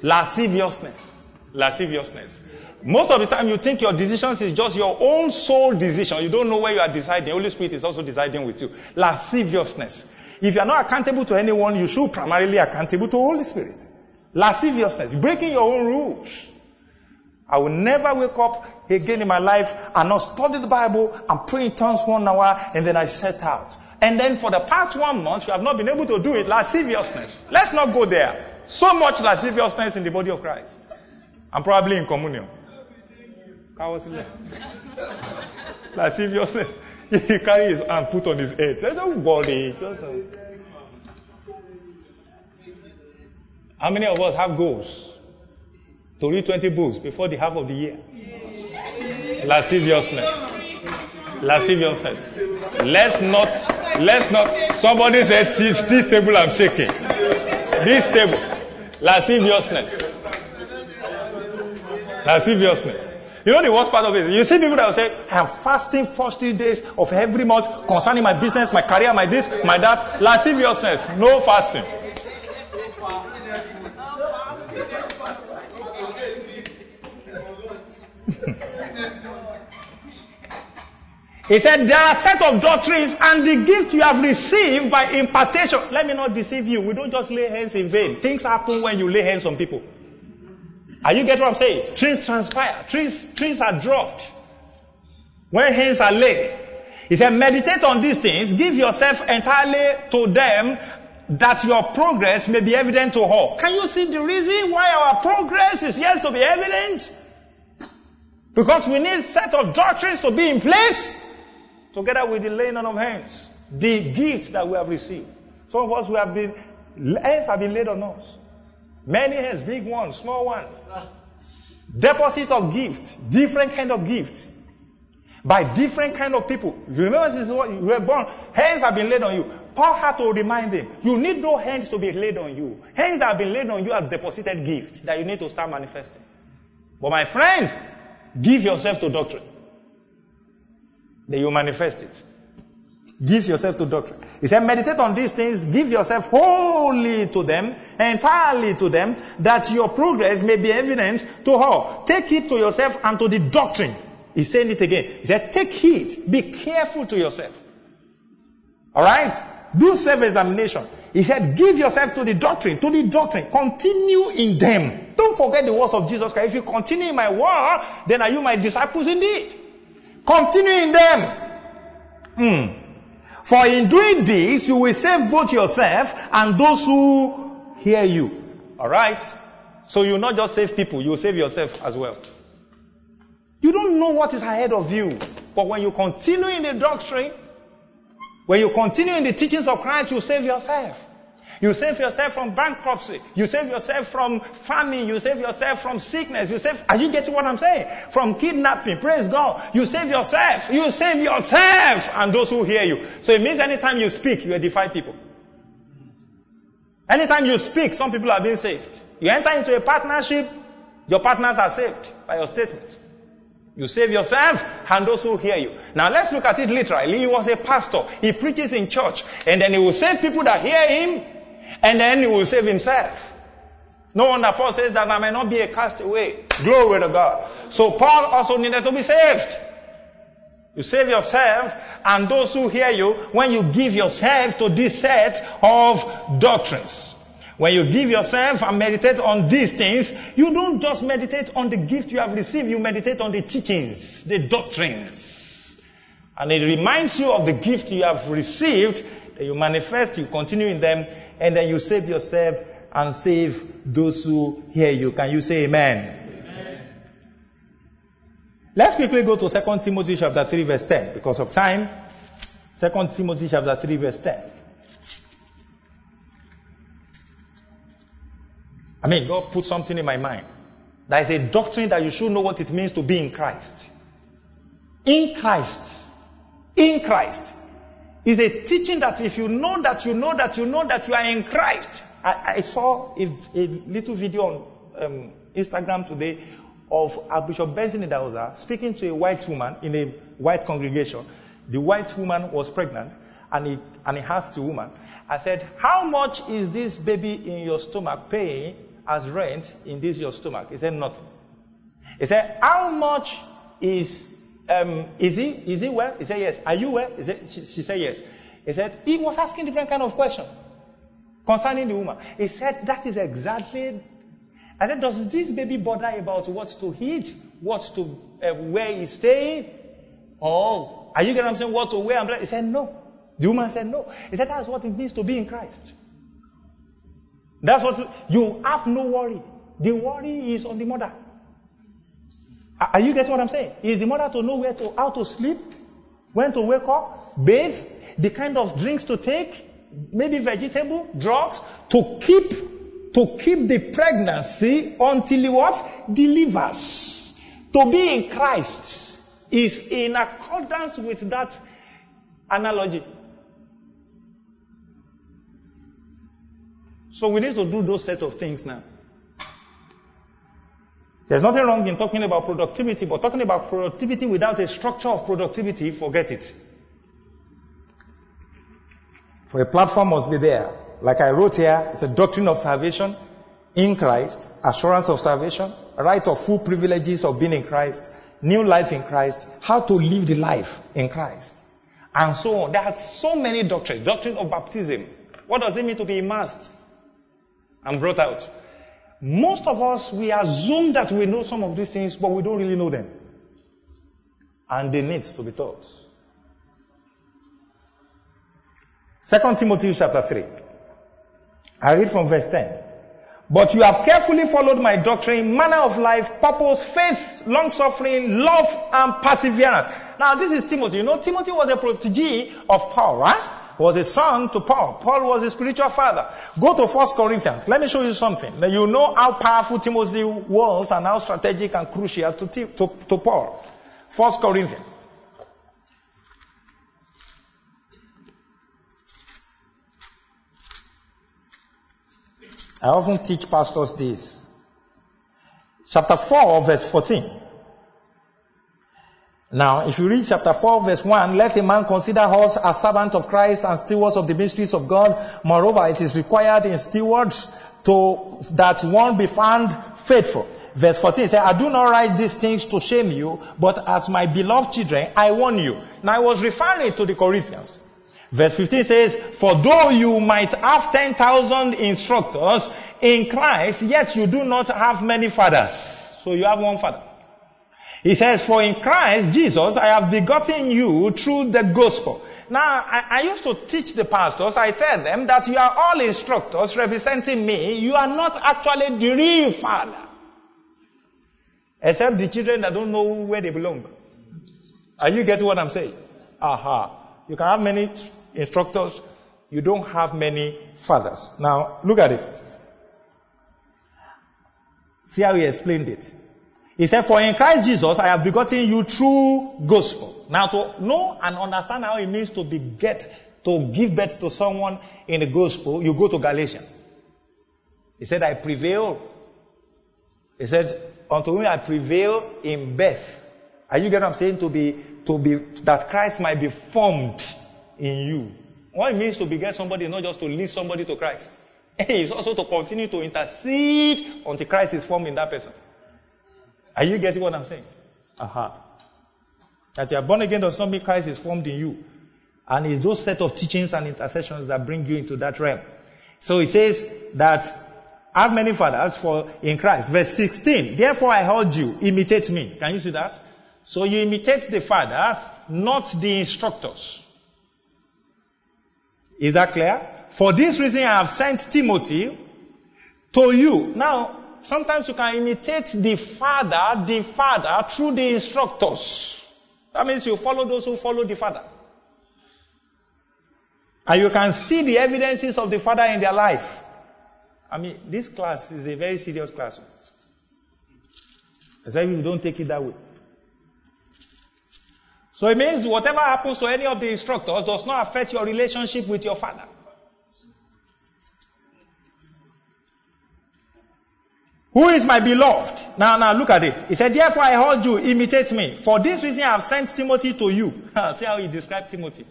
Lasciviousness. Lasciviousness. Most of the time you think your decisions is just your own soul decision. You don't know where you are deciding. Holy Spirit is also deciding with you. Lasciviousness. If you are not accountable to anyone, you should primarily accountable to Holy Spirit. Lasciviousness. Breaking your own rules. I will never wake up again in my life and not study the Bible and pray in tongues one hour and then I set out. And then for the past one month, you have not been able to do it. Lasciviousness. Let's not go there. So much lasciviousness in the body of Christ. I'm probably in communion. lasciviousness. He carry his hand, and put on his head. Don't worry. Just, uh... How many of us have goals? To read 20 books before the half of the year. Lasciviousness. Lasciviousness. Let's not, let's not, somebody said, this table I'm shaking. This table. Lasciviousness. Lasciviousness. You know the worst part of it? You see people that will say, I am fasting 40 days of every month concerning my business, my career, my this, my that. Lasciviousness. No fasting. He said, There are a set of doctrines and the gift you have received by impartation. Let me not deceive you. We don't just lay hands in vain. Things happen when you lay hands on people. Are you getting what I'm saying? Trees transpire. Trees, trees are dropped. When hands are laid. He said, meditate on these things. Give yourself entirely to them that your progress may be evident to all. Can you see the reason why our progress is yet to be evident? Because we need set of doctrines to be in place. Together with the laying on of hands, the gift that we have received. Some of us we have been hands have been laid on us. Many hands, big ones, small ones. Deposit of gifts, different kind of gifts. By different kind of people. You remember this is what you were born. Hands have been laid on you. Paul had to remind them, you need no hands to be laid on you. Hands that have been laid on you are deposited gifts that you need to start manifesting. But my friend, give yourself to doctrine. Then you manifest it. Give yourself to doctrine. He said, meditate on these things, give yourself wholly to them, entirely to them, that your progress may be evident to all. Take heed to yourself and to the doctrine. He's saying it again. He said, take heed, be careful to yourself. Alright? Do self-examination. He said, give yourself to the doctrine, to the doctrine. Continue in them. Don't forget the words of Jesus Christ. If you continue in my word, then are you my disciples indeed? Continue in them. Hmm. For in doing this, you will save both yourself and those who hear you. Alright? So you not just save people, you save yourself as well. You don't know what is ahead of you. But when you continue in the doctrine, when you continue in the teachings of Christ, you save yourself. You save yourself from bankruptcy. You save yourself from famine. You save yourself from sickness. You save, are you getting what I'm saying? From kidnapping. Praise God. You save yourself. You save yourself and those who hear you. So it means anytime you speak, you edify people. Anytime you speak, some people are being saved. You enter into a partnership, your partners are saved by your statement. You save yourself and those who hear you. Now let's look at it literally. He was a pastor. He preaches in church and then he will save people that hear him and then he will save himself. No wonder Paul says that I may not be a castaway. Glory to God. So Paul also needed to be saved. You save yourself and those who hear you when you give yourself to this set of doctrines. When you give yourself and meditate on these things, you don't just meditate on the gift you have received, you meditate on the teachings, the doctrines. And it reminds you of the gift you have received, that you manifest, you continue in them, and then you save yourself and save those who hear you. Can you say amen? amen? Let's quickly go to 2 Timothy chapter 3 verse 10 because of time. 2 Timothy chapter 3 verse 10. I mean, God put something in my mind. There is a doctrine that you should know what it means to be in Christ. In Christ. In Christ. Is a teaching that if you know that you know that you know that you are in Christ. I, I saw a, a, little video on um, Instagram today of Bishop Benson Idahosa speaking to a white woman in a white congregation. The white woman was pregnant and he, and he asked the woman, I said, how much is this baby in your stomach paying as rent in this your stomach? He said, nothing. He said, how much is, um, is he, is he well? He said, yes. Are you well? He said, she, she said, yes. He said, he was asking different kind of question concerning the woman. He said, that is exactly, I said, does this baby bother about what to eat? What to, uh, where he's staying? Oh, are you getting what I'm saying? What to wear? He said, no. The woman said, no. He said, that's what it means to be in Christ. That's what you have no worry. The worry is on the mother. Are you getting what I'm saying? Is the mother to know where to how to sleep, when to wake up, bathe, the kind of drinks to take, maybe vegetable, drugs, to keep to keep the pregnancy until he what? Delivers. To be in Christ is in accordance with that analogy. So we need to do those set of things now. There's nothing wrong in talking about productivity, but talking about productivity without a structure of productivity, forget it. For a platform must be there. Like I wrote here, it's a doctrine of salvation in Christ, assurance of salvation, right of full privileges of being in Christ, new life in Christ, how to live the life in Christ, and so on. There are so many doctrines. Doctrine of baptism. What does it mean to be immersed? and brought out. Most of us, we assume that we know some of these things, but we don't really know them. And they need to be taught. Second Timothy chapter 3. I read from verse 10. But you have carefully followed my doctrine, manner of life, purpose, faith, long suffering, love, and perseverance. Now, this is Timothy. You know, Timothy was a protege of Paul, right? Was a son to Paul. Paul was his spiritual father. Go to First Corinthians. Let me show you something. Now, you know how powerful Timothy was and how strategic and crucial to, to, to Paul. First Corinthians. I often teach pastors this. Chapter 4, verse 14. Now, if you read chapter 4, verse 1, let a man consider us as servants of Christ and stewards of the mysteries of God. Moreover, it is required in stewards to that one be found faithful. Verse 14 says, I do not write these things to shame you, but as my beloved children, I warn you. Now, I was referring to the Corinthians. Verse 15 says, For though you might have 10,000 instructors in Christ, yet you do not have many fathers. So you have one father. He says, For in Christ Jesus I have begotten you through the gospel. Now, I, I, used to teach the pastors, I tell them that you are all instructors representing me. You are not actually the real father. Except the children that don't know where they belong. Are you getting what I'm saying? Aha. You can have many instructors, you don't have many fathers. Now, look at it. See how he explained it. He said, For in Christ Jesus I have begotten you through gospel. Now, to know and understand how it means to beget, to give birth to someone in the gospel, you go to Galatians. He said, I prevail. He said, Unto whom I prevail in birth. Are you getting what I'm saying? To be, to be, that Christ might be formed in you. What it means to beget somebody is not just to lead somebody to Christ. It's also to continue to intercede until Christ is formed in that person. Are you getting what I'm saying? Aha. That you are born again does not mean Christ is formed in you. And it's those set of teachings and intercessions that bring you into that realm. So it says that have many fathers for in Christ. Verse 16. Therefore I heard you, imitate me. Can you see that? So you imitate the father, not the instructors. Is that clear? For this reason, I have sent Timothy to you. Now, sometimes you can imitate the father, the father through the instructors. That means you follow those who follow the father. And you can see the evidences of the father in their life. I mean, this class is a very serious class. Except if you don't take it that way. So it means whatever happens to any of the instructors does not affect your relationship with your father. Who is my beloved? Now, now look at it. He said, Therefore I hold you, imitate me. For this reason I have sent Timothy to you. See how he described Timothy.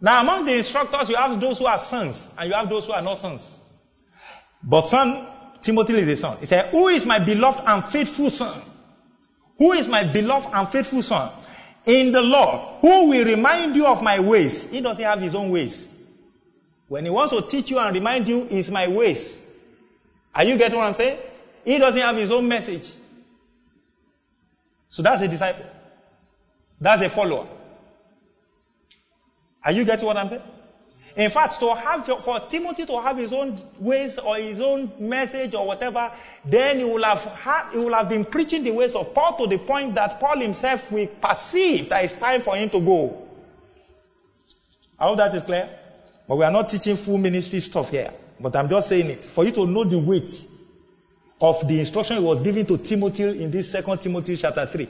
Now, among the instructors, you have those who are sons, and you have those who are not sons. But son, Timothy is a son. He said, Who is my beloved and faithful son? Who is my beloved and faithful son? in the Lord, who will remind you of my ways. He doesn't have his own ways. When he wants to teach you and remind you, is my ways. Are you getting what I'm saying? He doesn't have his own message. So that's a disciple. That's a follower. Are you getting what I'm saying? In fact, to have for Timothy to have his own ways or his own message or whatever, then he will have had, he will have been preaching the ways of Paul to the point that Paul himself will perceive that it's time for him to go. I hope that is clear. But we are not teaching full ministry stuff here. But I'm just saying it for you to know the weight of the instruction he was giving to Timothy in this second Timothy chapter 3.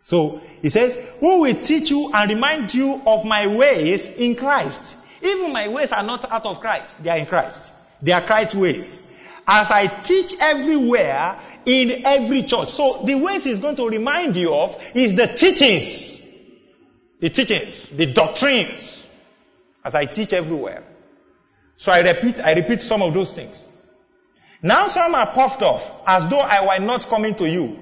So he says, Who will teach you and remind you of my ways in Christ? Even my ways are not out of Christ. They are in Christ. They are Christ's ways. As I teach everywhere in every church. So the ways he's going to remind you of is the teachings. The teachings, the doctrines. As I teach everywhere. So I repeat, I repeat some of those things. Now some are puffed off as though I were not coming to you.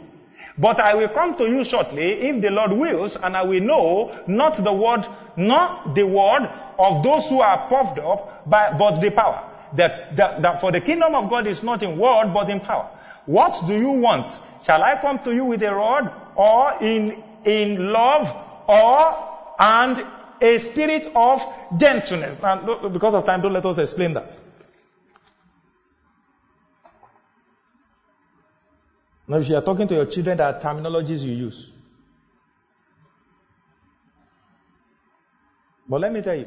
But I will come to you shortly if the Lord wills and I will know not the word, not the word of those who are puffed up, by, but the power. That, that, that for the kingdom of God is not in word, but in power. What do you want? Shall I come to you with a rod, or in, in love, or, and a spirit of gentleness? Now, because of time, don't let us explain that. Now, if you are talking to your children, there are terminologies you use. But let me tell you,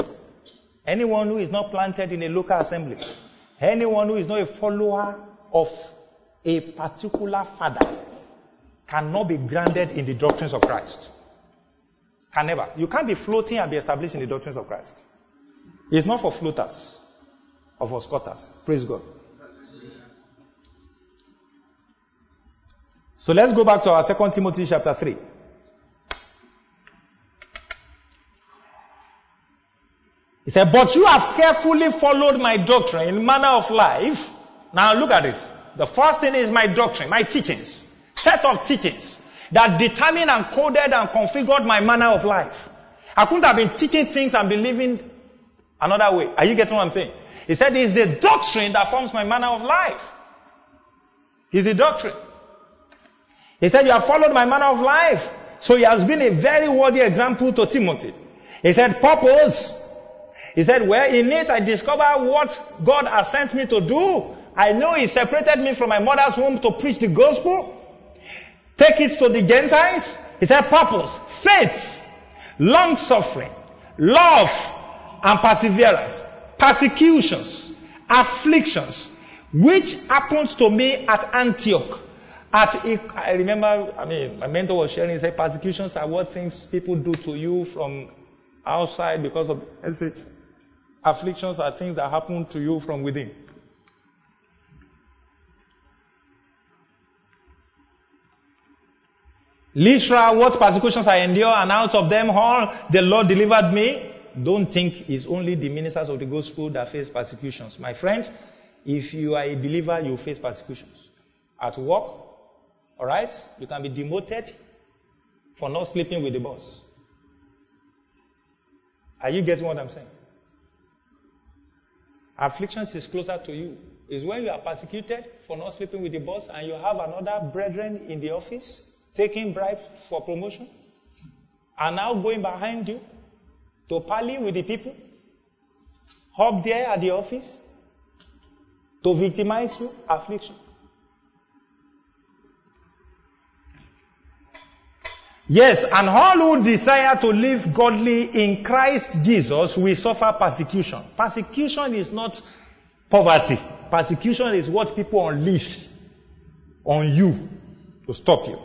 anyone who is not planted in a local assembly, anyone who is not a follower of a particular father, cannot be grounded in the doctrines of Christ. Can never. You can't be floating and be established in the doctrines of Christ. It's not for floaters or for scotters. Praise God. So let's go back to our second Timothy chapter 3. He said, But you have carefully followed my doctrine, in manner of life. Now look at it. The first thing is my doctrine, my teachings. Set of teachings that determine and coded and configured my manner of life. I couldn't have been teaching things and believing another way. Are you getting what I'm saying? He said it's the doctrine that forms my manner of life. It's the doctrine. He said, You have followed my manner of life. So he has been a very worthy example to Timothy. He said, Purpose. He said, Well, in it I discover what God has sent me to do. I know He separated me from my mother's womb to preach the gospel. Take it to the Gentiles. He said, Purpose, faith, long suffering, love, and perseverance, persecutions, afflictions, which happened to me at Antioch at, I remember, I mean, my mentor was sharing, he said, persecutions are what things people do to you from outside because of, let's afflictions are things that happen to you from within. Lystra, what persecutions I endure, and out of them all the Lord delivered me. Don't think it's only the ministers of the gospel that face persecutions. My friend, if you are a believer, you face persecutions. At work, all right? You can be demoted for not sleeping with the boss. Are you getting what I'm saying? Afflictions is closer to you. Is when you are persecuted for not sleeping with the boss and you have another brethren in the office taking bribes for promotion and now going behind you to parley with the people up there at the office to victimize you, affliction. Yes, and all who desire to live godly in Christ Jesus will suffer persecution. Persecution is not poverty. Persecution is what people unleash on you to stop you.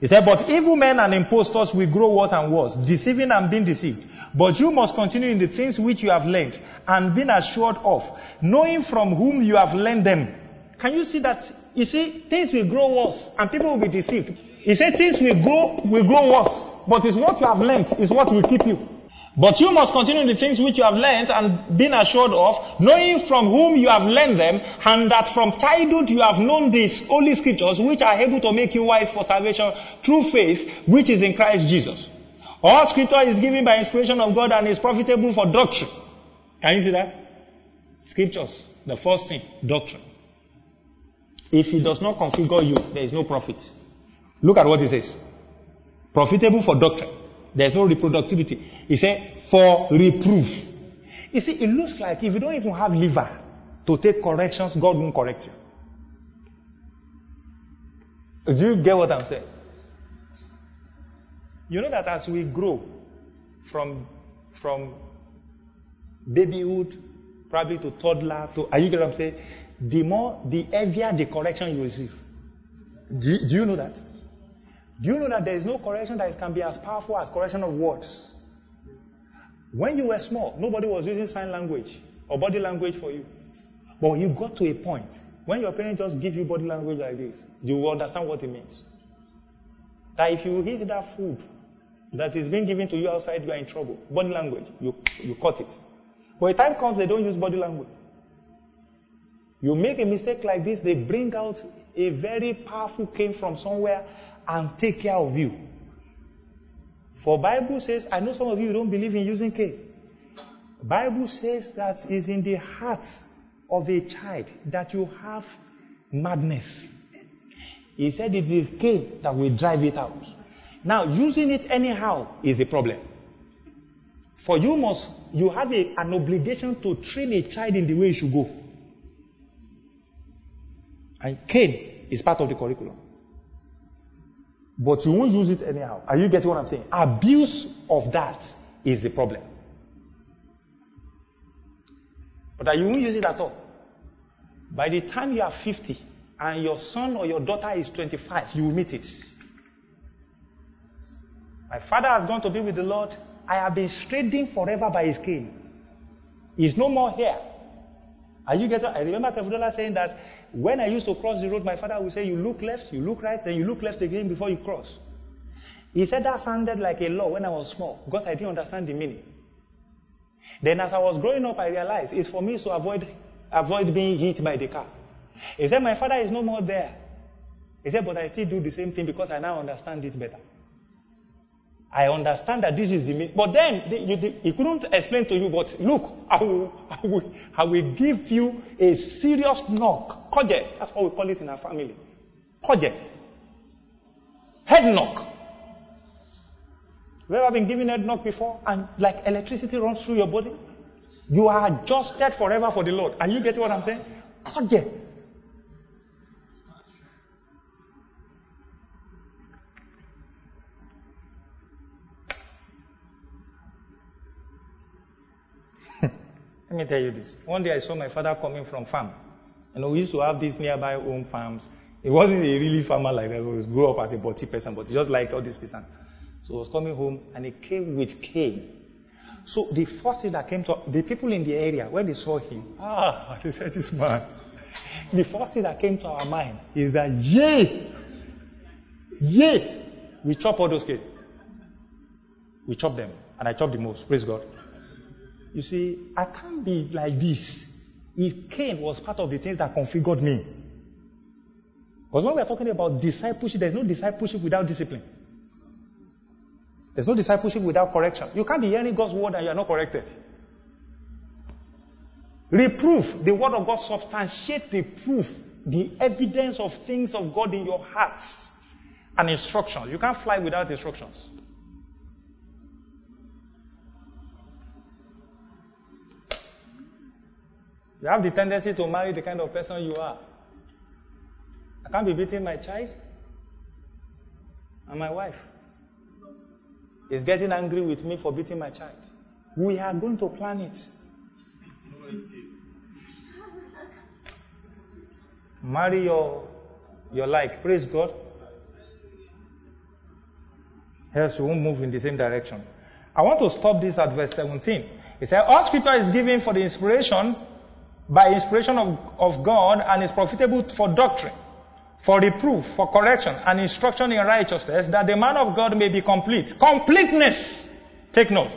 He said, but evil men and impostors will grow worse and worse, deceiving and being deceived. But you must continue in the things which you have learned and been assured of, knowing from whom you have learned them. Can you see that? You see, things will grow worse and people will be deceived. He said things will grow, will grow worse. But it's what you have learned is what will keep you. But you must continue the things which you have learned and been assured of, knowing from whom you have learned them, and that from childhood you have known these holy scriptures, which are able to make you wise for salvation through faith, which is in Christ Jesus. All scripture is given by inspiration of God and is profitable for doctrine. Can you see that? Scriptures. The first thing, doctrine. If it does not configure you, there is no profit. Look at what he says. Profitable for doctrine. There's no reproductivity. He said, for reproof. You see, it looks like if you don't even have liver to take corrections, God won't correct you. Do you get what I'm saying? You know that as we grow from, from babyhood, probably to toddler, to, are you get what I'm saying? The more, the heavier the correction you receive. Do do you know that? Do you know that there is no correction that can be as powerful as correction of words? When you were small, nobody was using sign language or body language for you. But you got to a point when your parents just give you body language like this, you will understand what it means. That if you eat that food that is being given to you outside, you are in trouble. Body language, you, you cut it. But a time comes, they don't use body language. You make a mistake like this, they bring out a very powerful cane from somewhere and take care of you. For Bible says, I know some of you don't believe in using cane. Bible says that is in the heart of a child that you have madness. He said it is cane that will drive it out. Now, using it anyhow is a problem. For you must, you have a, an obligation to train a child in the way he should go. And cane is part of the curriculum. But you won't use it anyhow. Are you getting what I'm saying? Abuse of that is the problem. But you won't use it at all. By the time you are 50 and your son or your daughter is 25, you will meet it. My father has gone to be with the Lord. I have been straying forever by his cane. He's no more here. Are you getting? I remember Kevudola saying that when I used to cross the road, my father would say, "You look left, you look right, then you look left again before you cross." He said that sounded like a law when I was small because I didn't understand the meaning. Then, as I was growing up, I realized it's for me to avoid avoid being hit by the car. He said, "My father is no more there." He said, "But I still do the same thing because I now understand it better." I understand that this is the But then he couldn't explain to you. But look, I will, I will, I will give you a serious knock. Koje. That's what we call it in our family. Koje. Head knock. Have you ever been given head knock before? And like electricity runs through your body? You are adjusted forever for the Lord. Are you getting what I'm saying? Koje. Let me tell you this. One day I saw my father coming from farm. And we used to have these nearby home farms. He wasn't a really farmer like that. He was grew up as a body person, but just like all these people. So he was coming home and he came with cane. So the first thing that came to the people in the area when they saw him, ah, they said, "This man." The first thing that came to our mind is that, yay, yay, we chop all those cane. We chop them, and I chop the most. Praise God. You see, I can't be like this if cane was part of the things that configured me. Because when we are talking about discipleship, there's no discipleship without discipline. There's no discipleship without correction. You can't be hearing God's word and you are not corrected. Reproof, the word of God substantiates the proof, the evidence of things of God in your hearts and instructions. You can't fly without instructions. You have the tendency to marry the kind of person you are. I can't be beating my child and my wife is getting angry with me for beating my child. We are going to plan it. Marry your, your like. Praise God. Else you won't move in the same direction. I want to stop this at verse 17. It says, All scripture is given for the inspiration by inspiration of, of God and is profitable for doctrine, for reproof, for correction, and instruction in righteousness, that the man of God may be complete. Completeness! Take note.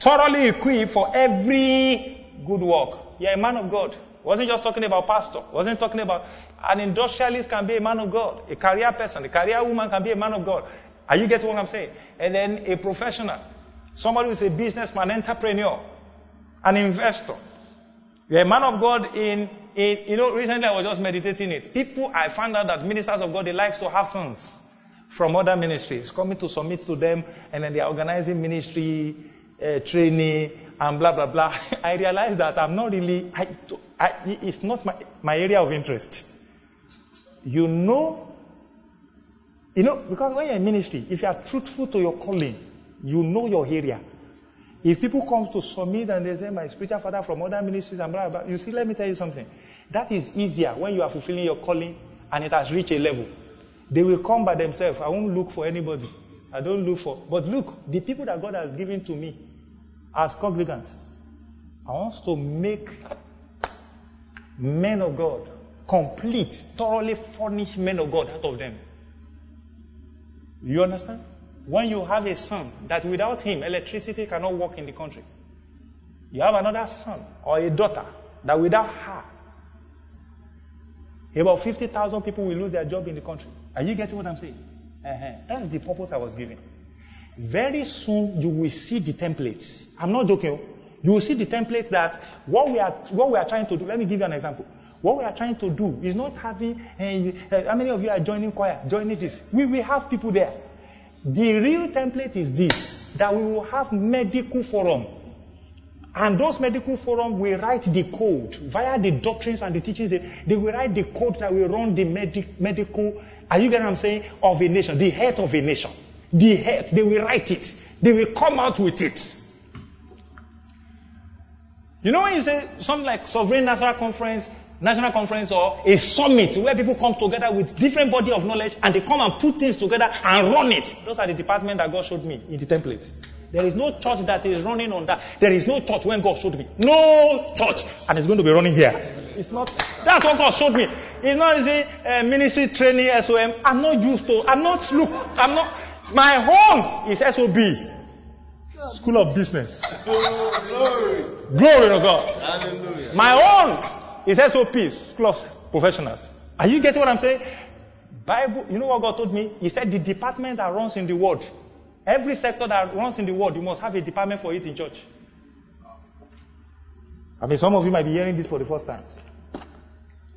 Thoroughly equipped for every good work. You're a man of God. Wasn't just talking about pastor. Wasn't talking about an industrialist can be a man of God. A career person, a career woman can be a man of God. Are you getting what I'm saying? And then a professional. Somebody who is a businessman, entrepreneur, an investor. You're a man of God in, in, you know, recently I was just meditating it. People, I found out that ministers of God, they like to have sons from other ministries coming to submit to them, and then they're organizing ministry uh, training and blah, blah, blah. I realized that I'm not really, I, I, it's not my, my area of interest. You know, you know, because when you're in ministry, if you are truthful to your calling, you know your area. If people come to submit and they say, my spiritual father from other ministries and blah, blah, you see, let me tell you something. That is easier when you are fulfilling your calling and it has reached a level. They will come by themselves. I won't look for anybody. I don't look for. But look, the people that God has given to me as congregants, I want to make men of God complete, thoroughly furnished men of God out of them. You understand? When you have a son that without him electricity cannot work in the country, you have another son or a daughter that without her, about 50,000 people will lose their job in the country. Are you getting what I'm saying? Uh-huh. That's the purpose I was giving. Very soon you will see the templates. I'm not joking. You will see the templates that what we are what we are trying to do. Let me give you an example. What we are trying to do is not having. Uh, how many of you are joining choir? Joining this. We will have people there. The real template is this that we will have medical forum. And those medical forum will write the code via the doctrines and the teachings. They, they will write the code that will run the medic, medical, are you getting what I'm saying? Of a nation, the head of a nation. The head, they will write it. They will come out with it. You know when you say something like sovereign national conference, national conference or a summit where people come together with different body of knowledge and they come and put things together and run it. Those are the department that God showed me in the template. There is no church that is running on that. There is no church when God showed me. No church. And it's going to be running here. It's not. That's what God showed me. It's not easy uh, ministry training SOM. I'm not used to. I'm not. Look. I'm not. My home is SOB. School of Business. Glory. Glory to God. Hallelujah. My own is SOP. School of Professionals. Are you getting what I'm saying? Bible. You know what God told me? He said the department that runs in the world Every sector that runs in the world, you must have a department for it in church. I mean, some of you might be hearing this for the first time.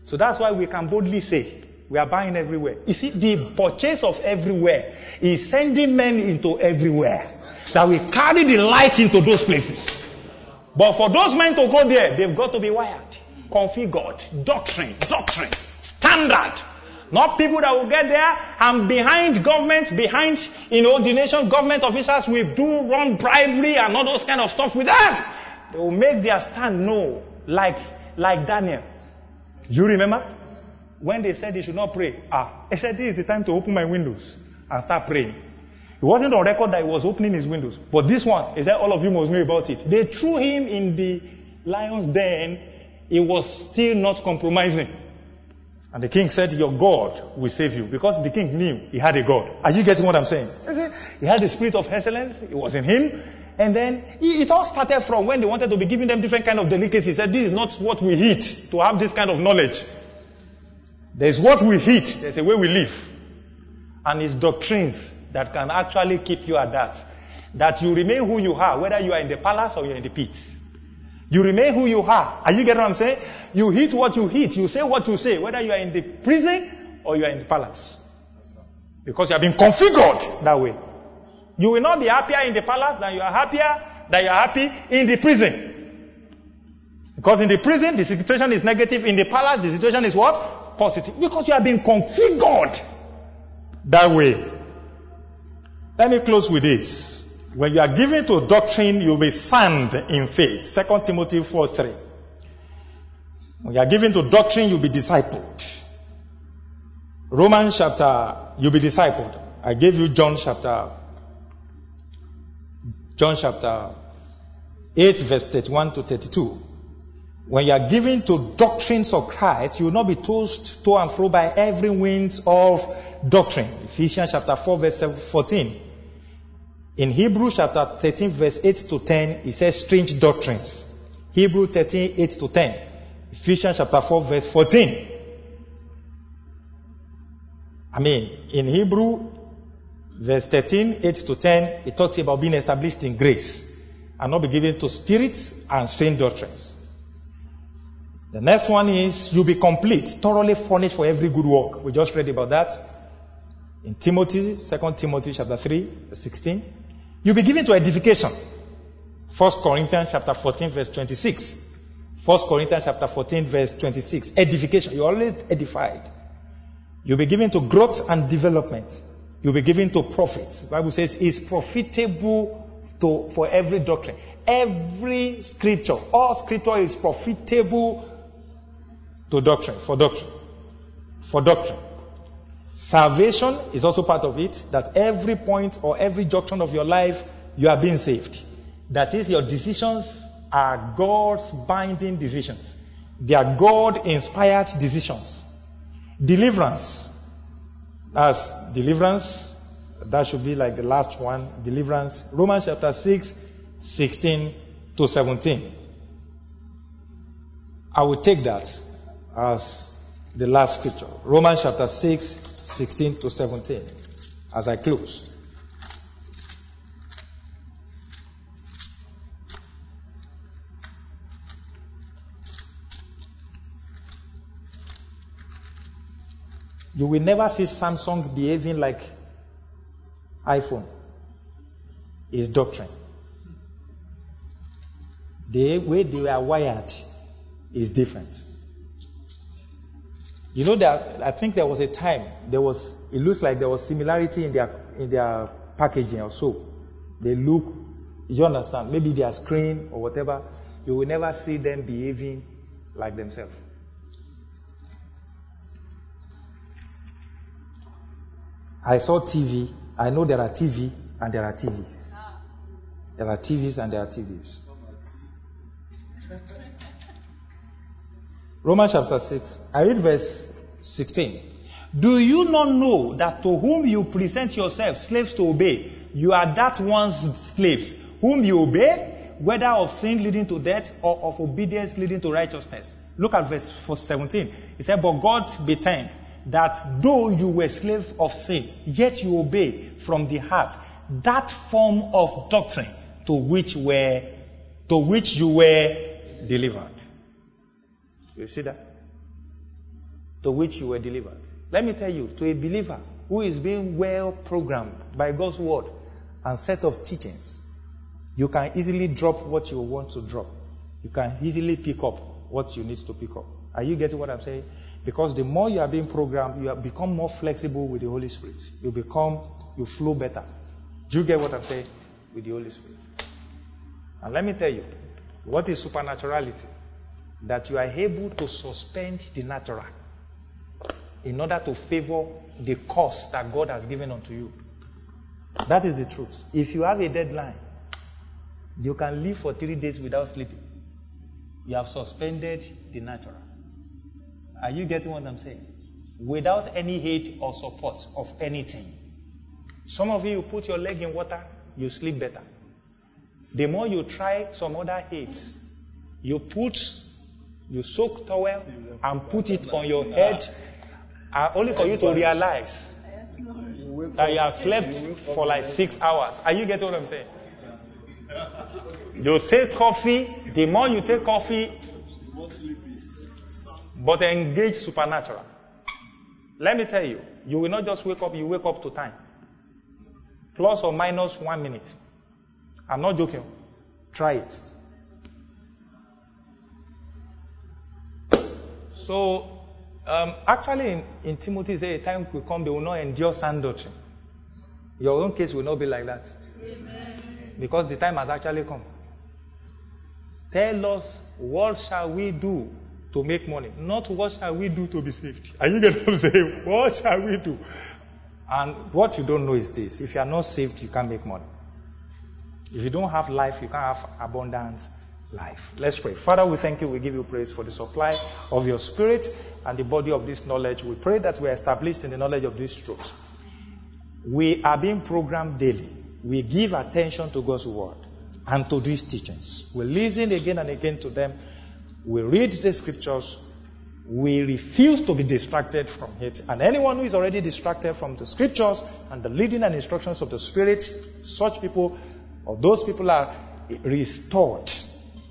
So that's why we can boldly say, we are buying everywhere. You see, the purchase of everywhere is sending men into everywhere. That we carry the light into those places. But for those men to go there, they've got to be wired, configured, doctrine, doctrine, standard. Not people that will get there and behind government, behind, you know, the nation government officials will do run bribery and all those kind of stuff with them. They will make their stand no, like, like Daniel. You remember? When they said they should not pray, ah, he said this is the time to open my windows and start praying. It wasn't on record that he was opening his windows. But this one, he said all of you must know about it. They threw him in the lion's den. He was still not compromising. And the king said, Your God will save you. Because the king knew he had a God. Are you getting what I'm saying? He had the spirit of excellence. It was in him. And then it all started from when they wanted to be giving them different kind of delicacies. He said, This is not what we eat to have this kind of knowledge. There's what we eat. There's a way we live. And it's doctrines that can actually keep you at that. That you remain who you are, whether you are in the palace or you're in the pit. You remain who you are. Are you getting what I'm saying? You hit what you hit. You say what you say, whether you are in the prison or you are in the palace. Because you have been configured that way. You will not be happier in the palace than you are happier than you are happy in the prison. Because in the prison, the situation is negative. In the palace, the situation is what? Positive. Because you have been configured that way. Let me close with this. When you are given to doctrine, you'll be sound in faith. 2 Timothy 4 3. When you are given to doctrine, you'll be discipled. Romans chapter, you'll be discipled. I gave you John chapter, John chapter 8, verse 31 to 32. When you are given to doctrines of Christ, you will not be tossed to and fro by every wind of doctrine. Ephesians chapter 4, verse 14. In Hebrew chapter 13, verse 8 to 10, it says strange doctrines. Hebrew 13, 8 to 10. Ephesians chapter 4, verse 14. I mean, in Hebrew, verse 13, 8 to 10, it talks about being established in grace and not be given to spirits and strange doctrines. The next one is you'll be complete, thoroughly furnished for every good work. We just read about that in Timothy, 2 Timothy chapter 3, verse 16. You'll be given to edification. 1 Corinthians chapter 14 verse 26. 1 Corinthians chapter 14 verse 26. Edification. You're always edified. You'll be given to growth and development. You'll be given to profits. The Bible says it's profitable to, for every doctrine. Every scripture, all scripture is profitable to doctrine, for doctrine. For doctrine. Salvation is also part of it, that every point or every junction of your life, you are being saved. That is, your decisions are God's binding decisions. They are God inspired decisions. Deliverance. As deliverance, that should be like the last one. Deliverance. Romans chapter 6, 16 to 17. I will take that as the last scripture. Romans chapter 6, 16 to 17 as I close. You will never see Samsung behaving like iPhone. It's doctrine. The way they are wired is different. You know that I think there was a time there was it looks like there was similarity in their in their packaging or so. They look you understand, maybe their screen or whatever. you will never see them behaving like themselves. I saw TV. I know there are TV and there are TVs. There are TVs and there are TVs. Romans chapter 6. I read verse 16. Do you not know that to whom you present yourselves slaves to obey, you are that one's slaves, whom you obey, whether of sin leading to death or of obedience leading to righteousness? Look at verse 17. He said, But God be thanked that though you were slaves of sin, yet you obey from the heart that form of doctrine to which were to which you were delivered. You see that? To which you were delivered. Let me tell you, to a believer who is being well programmed by God's word and set of teachings, you can easily drop what you want to drop. You can easily pick up what you need to pick up. Are you getting what I'm saying? Because the more you are being programmed, you become more flexible with the Holy Spirit. You become, you flow better. Do you get what I'm saying? With the Holy Spirit. And let me tell you, what is supernaturality? That you are able to suspend the natural in order to favor the course that God has given unto you. That is the truth. If you have a deadline, you can live for three days without sleeping. You have suspended the natural. Are you getting what I'm saying? Without any aid or support of anything. Some of you put your leg in water, you sleep better. The more you try some other aids, you put, you soak towel and put it on your head, uh, only for you to realize that you have slept for like six hours. Are you getting what I'm saying? You take coffee, the more you take coffee, but engage supernatural. Let me tell you, you will not just wake up, you wake up to time. Plus or minus one minute. I'm not joking. Try it. So, um, actually, in, in Timothy, say a time will come, they will not endure sound doctrine. Your own case will not be like that. Amen. Because the time has actually come. Tell us, what shall we do to make money. Not what shall we do to be saved. Are you going to I'm? What shall we do? And what you don't know is this if you are not saved, you can't make money. If you don't have life, you can't have abundant life. Let's pray. Father, we thank you. We give you praise for the supply of your spirit and the body of this knowledge. We pray that we are established in the knowledge of these truths. We are being programmed daily. We give attention to God's word and to these teachings. We listen again and again to them we read the scriptures, we refuse to be distracted from it. And anyone who is already distracted from the scriptures and the leading and instructions of the Spirit, such people or those people are restored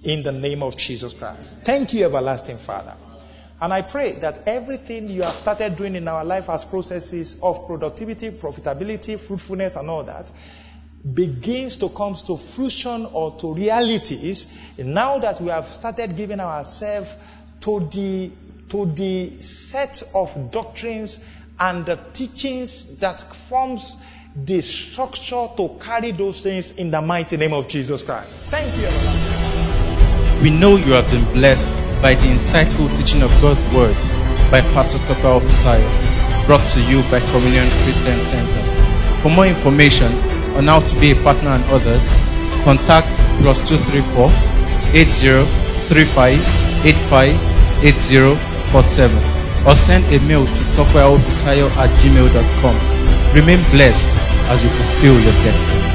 in the name of Jesus Christ. Thank you, everlasting Father. And I pray that everything you have started doing in our life as processes of productivity, profitability, fruitfulness, and all that begins to come to fruition or to realities, now that we have started giving ourselves to the to the set of doctrines and the teachings that forms the structure to carry those things in the mighty name of Jesus Christ. Thank you. We know you have been blessed by the insightful teaching of God's Word by Pastor Tope Awofisayo, brought to you by Communion Christian Center. For more information, on how to be a partner and others, contact plus 234 8035 858047 or send a mail to tokoyaofisayo at gmail.com. Remain blessed as you fulfill your destiny.